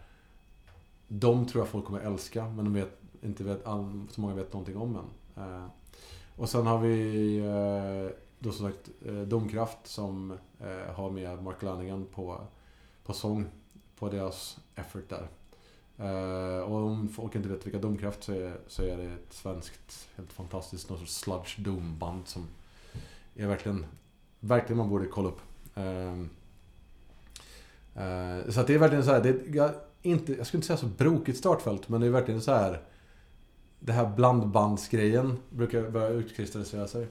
Speaker 2: De tror jag folk kommer älska, men de vet inte vet, all, så många vet någonting om än. Eh, och sen har vi eh, då som sagt eh, Domkraft som eh, har med Mark Lanningen på, på sång på deras effort där. Eh, och om folk inte vet vilka Domkraft så är, så är det ett svenskt helt fantastiskt någon sorts sludge doom-band som är verkligen, verkligen man borde kolla upp. Eh, eh, så att det är verkligen så här, det är, inte, jag skulle inte säga så brokigt startfält, men det är verkligen så här det här blandbandsgrejen brukar börja utkristallisera sig.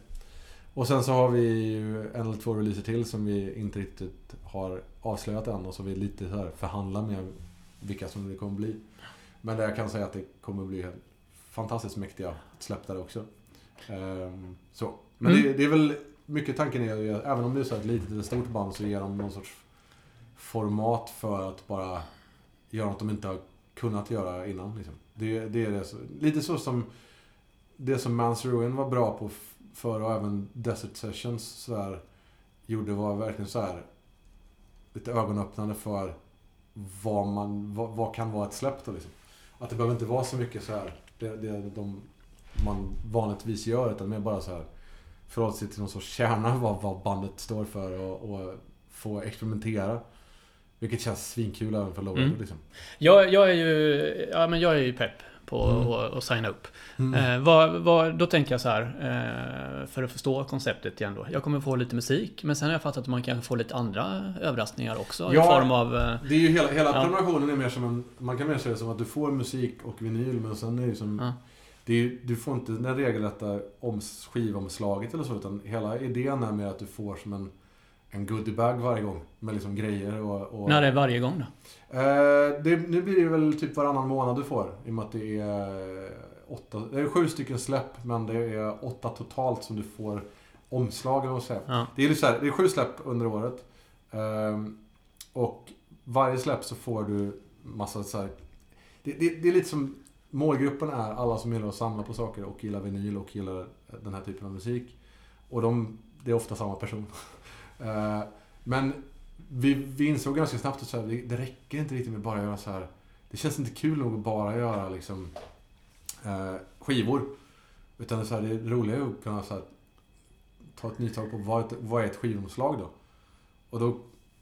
Speaker 2: Och sen så har vi ju en eller två releaser till som vi inte riktigt har avslöjat än och som vi lite så här förhandlar med vilka som det kommer bli. Men där jag kan säga att det kommer bli fantastiskt mäktiga släpp där också. Ehm, så. Men
Speaker 1: Mm.
Speaker 2: det, det är väl mycket tanken är ju, även om det är så ett litet eller stort band så ger de någon sorts format för att bara gör något de inte har kunnat göra innan. Liksom. Det, det är det. Lite så som det som Mans Ruin var bra på förr och även Desert Sessions så här, gjorde var verkligen så här lite ögonöppnande för vad, man, vad, vad kan vara ett släpp då liksom. Att det behöver inte vara så mycket så här det, det de man vanligtvis gör utan mer bara så här förhålla sig till någon sorts kärna vad, vad bandet står för och, och få experimentera. Vilket känns svinkul även för Lowrider
Speaker 1: Mm.
Speaker 2: liksom.
Speaker 1: Jag, jag är ju... Ja, men jag är ju pepp på
Speaker 2: Mm.
Speaker 1: att att signa upp.
Speaker 2: Mm.
Speaker 1: Eh, vad, vad, då tänker jag så här, eh, för att förstå konceptet igen då. Jag kommer få lite musik, men sen har jag fattat att man kan få lite andra överraskningar också.
Speaker 2: Ja.
Speaker 1: I form av... Eh,
Speaker 2: Det är ju hela, hela
Speaker 1: Ja.
Speaker 2: prenumerationen är mer som en... Man kan mer se det som att du får musik och vinyl men sen är det ju som...
Speaker 1: Ja.
Speaker 2: Det är, du får inte den regelrätta oms, skivomslaget eller så utan hela idén är mer att du får som en, en goodiebag varje gång. Med liksom grejer och... och
Speaker 1: när det är varje gång då?
Speaker 2: Eh, det, nu blir det väl typ varannan månad du får. I och med att det är åtta... Det är sju stycken släpp men det är åtta totalt som du får omslagen och så. här.
Speaker 1: Ja.
Speaker 2: Det är, så här, det är sju släpp under året. Ehm, och varje släpp så får du massa så här, det, det, det är lite som målgruppen är alla som gillar att samla på saker och gillar vinyl och gillar den här typen av musik. Och de, det är ofta samma person. Eh, men vi, vi insåg ganska snabbt att det, det räcker inte riktigt med bara att göra så här. Det känns inte kul nog att bara göra liksom eh, skivor. Utan det så här, det är roligare att kunna så här, ta ett nytag på vad, vad är ett skivomslag då? Och då,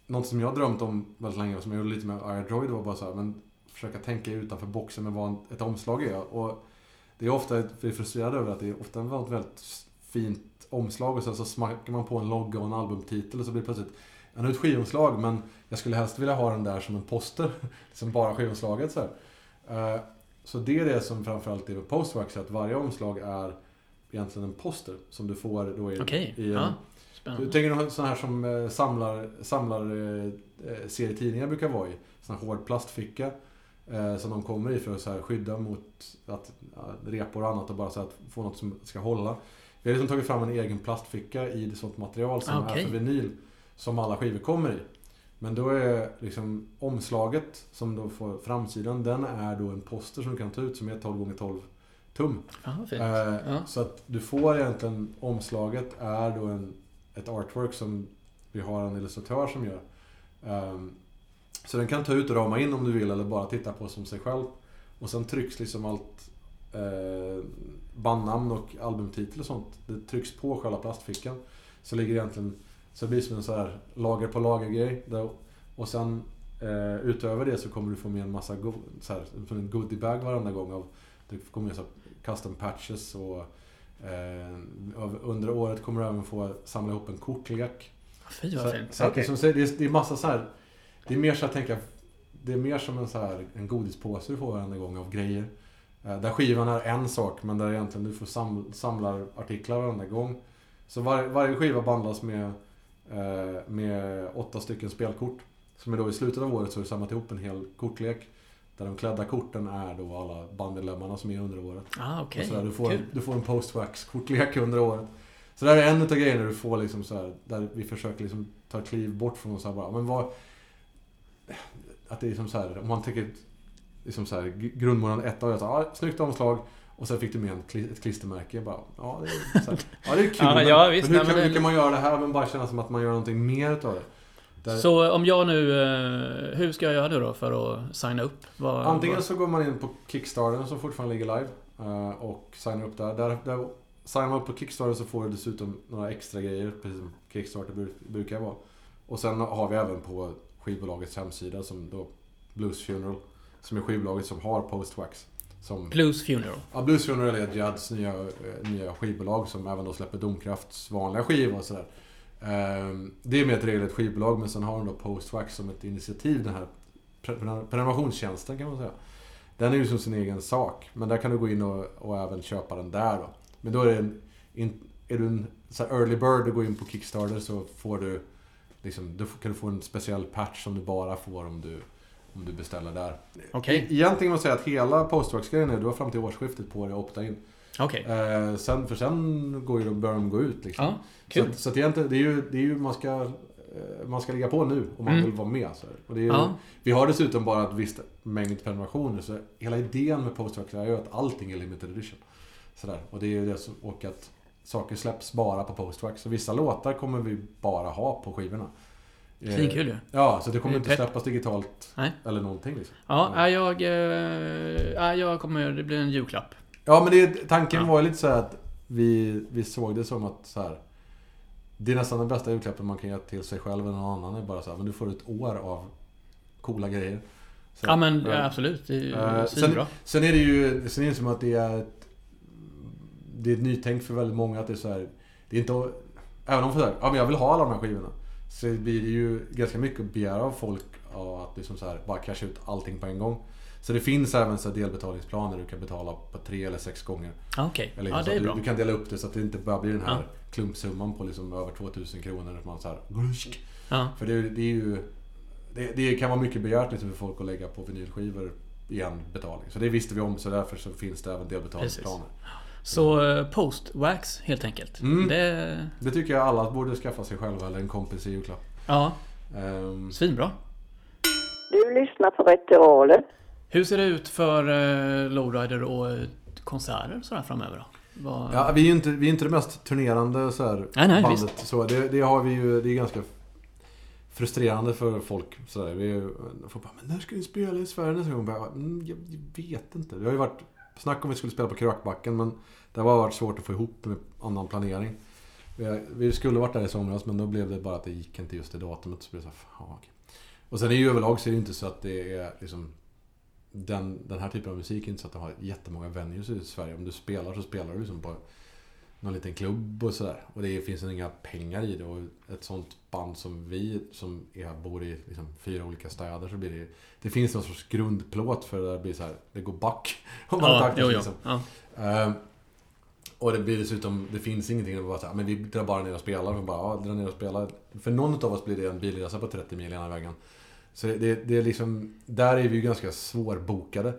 Speaker 2: något som jag drömt om väldigt länge och som jag gjorde lite med iDroid var bara så här, men försöka tänka utanför boxen med vad ett omslag är. Och det är ofta, vi är frustrerade över att det är ofta något väldigt fint omslag och sen så smackar man på en logga och en albumtitel och så blir det plötsligt jag har ett skivomslag men jag skulle helst vilja ha den där som en poster. Som bara skivomslaget så här. Eh, Så det är det som framförallt är med Postwax, att varje omslag är egentligen en poster som du får då i,
Speaker 1: Okej,
Speaker 2: i en,
Speaker 1: ja.
Speaker 2: du
Speaker 1: Spännande.
Speaker 2: tänker dig sådana här som eh, samlar, samlar eh, serietidningar brukar vara i. Sån här hård plastficka. Som de kommer i för att så här, skydda mot att, repor och annat och bara så att få något som ska hålla. Vi har liksom tagit fram en egen plastficka i sånt material som
Speaker 1: Ah, okej.
Speaker 2: är för vinyl. Som alla skivor kommer i. Men då är liksom omslaget som då får framsidan, den är då en poster som du kan ta ut som är 12 x 12 tum.
Speaker 1: Fint.
Speaker 2: Eh,
Speaker 1: Ja.
Speaker 2: Så att du får egentligen, omslaget är då en, ett artwork som vi har en illustratör som gör. Ehm, så den kan ta ut och rama in om du vill eller bara titta på som sig själv. Och sen trycks liksom allt eh, bandnamn och albumtitel och sånt. Det trycks på själva plastfickan. Så ligger egentligen, så det blir som en så här lager på lager grej. Där, och sen eh, utöver det så kommer du få med en massa go, så här, en goodiebag varenda gång. Av, det kommer med så custom patches och eh, under året kommer du även få samla ihop en kortlek.
Speaker 1: Fy vad
Speaker 2: Så,
Speaker 1: fint.
Speaker 2: så som, det, är, det är massa så här. Det är mer så att tänka. Det är mer som en så här en godispåse du får varenda gång av grejer. Eh, Där skivan är en sak men där egentligen du får sam, samlar artiklar varenda gång. Så var, varje skiva bandlas med, eh, med åtta stycken spelkort. Som är då i slutet av året så har du samlat ihop en hel kortlek. Där de klädda korten är då alla bandmedlemmarna som är under året.
Speaker 1: Ah.
Speaker 2: Och så där, du, får, du får en postwax-kortlek under året. Så det här är en utav grejerna du får liksom så här, där vi försöker liksom ta ett kliv bort från så här bara, men vad... Att det är liksom så här, om man tänker liksom så här, gr- grundmånaden ett av, ja, snyggt omslag. Och sen fick du med en, ett klistermärke. Bara, ja, det är, så här, ja, det är kul.
Speaker 1: Ja,
Speaker 2: men,
Speaker 1: ja, visst,
Speaker 2: men hur,
Speaker 1: nej,
Speaker 2: kan, hur kan man göra det här men bara känna som att man gör någonting mer utav det? Där,
Speaker 1: Så om jag nu... eh, Hur ska jag göra nu då för att signa upp? Vad,
Speaker 2: Antingen
Speaker 1: vad-
Speaker 2: så går man in på Kickstarter som fortfarande ligger live eh, och signar upp där. där, där signar man upp på Kickstarter så får du dessutom några extra grejer, precis som Kickstarter bru- brukar vara. Och sen har vi även på skivbolagets hemsida som då Blues Funeral, som är skivbolaget som har Postwax. Som,
Speaker 1: Blues Funeral.
Speaker 2: ja, Blues Funeral är Judds nya, eh, nya skivbolag som även då släpper Domkrafts vanliga skivor och sådär. Ehm, Det är med ett regelrätt skivbolag men sen har de då Postwax som ett initiativ, den här pre- prenumerationstjänsten kan man säga. Den är ju som sin egen sak. Men där kan du gå in och, och även köpa den där då. Men då är det en, in, är du en så early bird och går in på Kickstarter så får du liksom, då kan du få en speciell patch som du bara får om du, om du beställer där.
Speaker 1: Okej.
Speaker 2: E- Egentligen måste jag säga att hela Postwax-grejen är, du har fram till årsskiftet på dig att opta in.
Speaker 1: Okej.
Speaker 2: Eh, sen, för sen går ju, de- börjar de gå ut liksom.
Speaker 1: Ja,
Speaker 2: Så,
Speaker 1: kul.
Speaker 2: att, så att egentligen, det är ju, det är ju man ska eh, man ska ligga på nu om man
Speaker 1: Mm.
Speaker 2: vill vara med. Så. här. Och det är ju,
Speaker 1: Ja.
Speaker 2: Vi har dessutom bara ett visst mängd prenumerationer. Så hela idén med Postwax är ju att allting är limited edition. Sådär. Och det är ju det som, och att saker släpps bara på Postwax. Så vissa låtar kommer vi bara ha på skivorna. Eh,
Speaker 1: Svinkul ju.
Speaker 2: Ja, så det kommer
Speaker 1: Det
Speaker 2: inte släppas digitalt
Speaker 1: Nej.
Speaker 2: eller någonting liksom.
Speaker 1: Ja, ja, jag... eh, Ja, jag kommer... Det blir en julklapp.
Speaker 2: Ja, men det, tanken
Speaker 1: Ja.
Speaker 2: var ju lite så att vi, vi såg det som att så här. Det är nästan den bästa julklappen man kan ge till sig själv eller någon annan. är bara så här, men du får ett år av coola grejer. Så,
Speaker 1: Ja, men ja, absolut. Det är ju
Speaker 2: Eh,
Speaker 1: svinbra.
Speaker 2: Sen är det ju sen är det som att det är ett, Det är ett nytänk för väldigt många att det är så här. Det är inte Även om för så här, ja men jag vill ha alla de här skivorna. Så blir det ju ganska mycket att begära av folk ja, att liksom så här, bara casha ut allting på en gång. Så det finns även så delbetalningsplaner du kan betala på tre eller sex gånger.
Speaker 1: Ja, Okej.
Speaker 2: Eller
Speaker 1: Ja,
Speaker 2: så
Speaker 1: det är
Speaker 2: du,
Speaker 1: bra.
Speaker 2: du kan dela upp det så att det inte bara blir den här
Speaker 1: Ja.
Speaker 2: klumpsumman på liksom över 2000 kronor. Att man så här.
Speaker 1: Ja.
Speaker 2: För det, det är ju... Det, det kan vara mycket begärt liksom för folk att lägga på vinylskivor i en betalning. Så det visste vi om, så därför så finns det även delbetalningsplaner.
Speaker 1: Så eh, post-wax helt enkelt.
Speaker 2: Mm.
Speaker 1: Det...
Speaker 2: Det tycker jag alla borde skaffa sig själva eller en kompis i julklapp.
Speaker 1: Ja,
Speaker 2: Ehm,
Speaker 1: svinbra.
Speaker 3: Du lyssnar på Ritualen.
Speaker 1: Hur ser det ut för eh, Lowrider och eh, konserter sådär framöver då? Vad...
Speaker 2: ja, vi är ju inte, vi är inte det mest turnerande så här,
Speaker 1: Nej, nej,
Speaker 2: bandet. Så det, det har vi ju, det är ganska frustrerande för folk. Så där. Vi folk bara, men när ska ni spela i Sverige nästa gång? Bara, mm, jag, jag vet inte. Det har ju varit snack om vi skulle spela på Krökbacken men det har varit svårt att få ihop med annan planering. Vi, skulle varit där i somras men då blev det bara att det gick inte just det datumet. Så blev det så här, fan, okej. Och sen är ju överlag så är det inte så att det är liksom den, den här typen av musik är inte så att de har jättemånga venues i Sverige. Om du spelar så spelar du liksom på någon liten klubb och sådär. Och det finns inga pengar i det. Och ett sånt band som vi, som är, bor i liksom fyra olika städer, så blir det Det finns någon sorts grundplåt för det där blir så här, det går back. Om man
Speaker 1: ja,
Speaker 2: tackar,
Speaker 1: jo,
Speaker 2: liksom.
Speaker 1: Ja.
Speaker 2: Ehm, och det blir dessutom, det finns ingenting, är bara här, men vi drar bara ner och spelar. Och bara, ja, dra ner och spela. För någon av oss blir det en bilresa på 30 mil ena vägen. Så det, det är liksom, där är vi ju ganska svårbokade.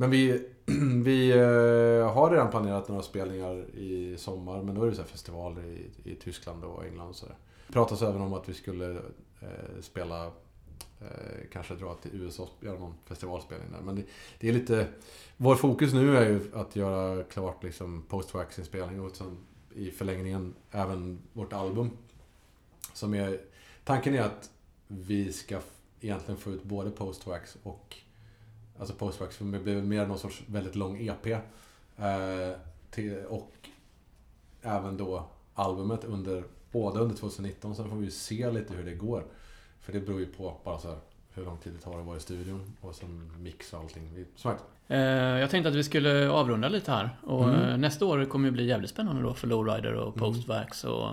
Speaker 2: Men vi, vi eh, har redan planerat några spelningar i sommar, men då är det så här festivaler i, i Tyskland och England och sådär. Det pratas även om att vi skulle eh, spela Eh, kanske dra till USA och göra någon festivalspelning där. Men det, det är lite... Vår fokus nu är ju att göra klart liksom post-wax-inspelning och sen i förlängningen även vårt album. Som är... Tanken är att vi ska egentligen få ut både post-wax och... Alltså post-wax, för det blir mer någon sorts väldigt lång EP. Eh, till, och även då albumet under, både under 2019, sen får vi se lite hur det går. För det beror ju på bara så här, hur lång tid det tar att vara i studion och sen mix och allting. Sagt,
Speaker 1: Eh, Jag tänkte att vi skulle avrunda lite här. Och
Speaker 2: Mm.
Speaker 1: eh, nästa år kommer ju bli jävligt spännande då för Lowrider och
Speaker 2: Mm.
Speaker 1: Postvax och...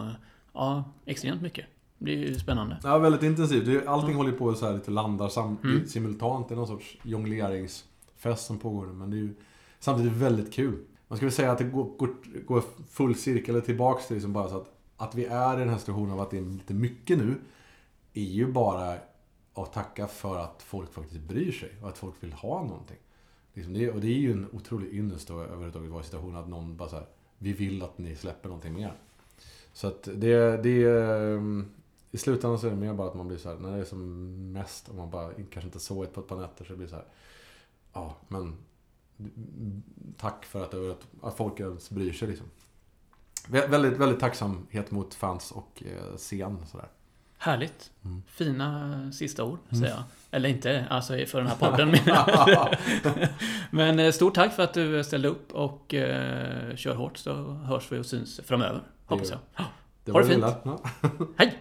Speaker 1: Ja, extremt mycket. Det blir ju spännande.
Speaker 2: Ja, väldigt intensivt. Är- Allting
Speaker 1: Mm.
Speaker 2: håller på att så här lite landar sam-
Speaker 1: Mm.
Speaker 2: simultant. Det är någon sorts jongleringsfest som pågår. Men det är ju samtidigt väldigt kul. Man skulle säga att det går, går, går full cirkel tillbaks till liksom bara så att, att vi är i den här situationen av att det är lite mycket nu. Är ju bara att tacka för att folk faktiskt bryr sig och att folk vill ha någonting. Liksom det, och det är ju en otrolig ynnest att överhuvudtaget vara i situationen att någon bara så här, vi vill att ni släpper någonting mer. Så att det, det är... I slutändan så är det mer bara att man blir så här, när det är som mest och man bara kanske inte sovit på ett par nätter så det blir så här. Ja, men tack för att, att, att folk ens bryr sig liksom. Vä- Väldigt, väldigt tacksamhet mot fans och eh, scen sådär.
Speaker 1: Härligt.
Speaker 2: Mm.
Speaker 1: Fina sista ord,
Speaker 2: Mm.
Speaker 1: säger jag. Eller inte, alltså för den här podden. Men eh, stort tack för att du ställde upp och eh, kör hårt så hörs vi och syns framöver. Hoppas jag.
Speaker 2: Det
Speaker 1: Ha det fint.
Speaker 2: illa. Ja.
Speaker 1: Hej!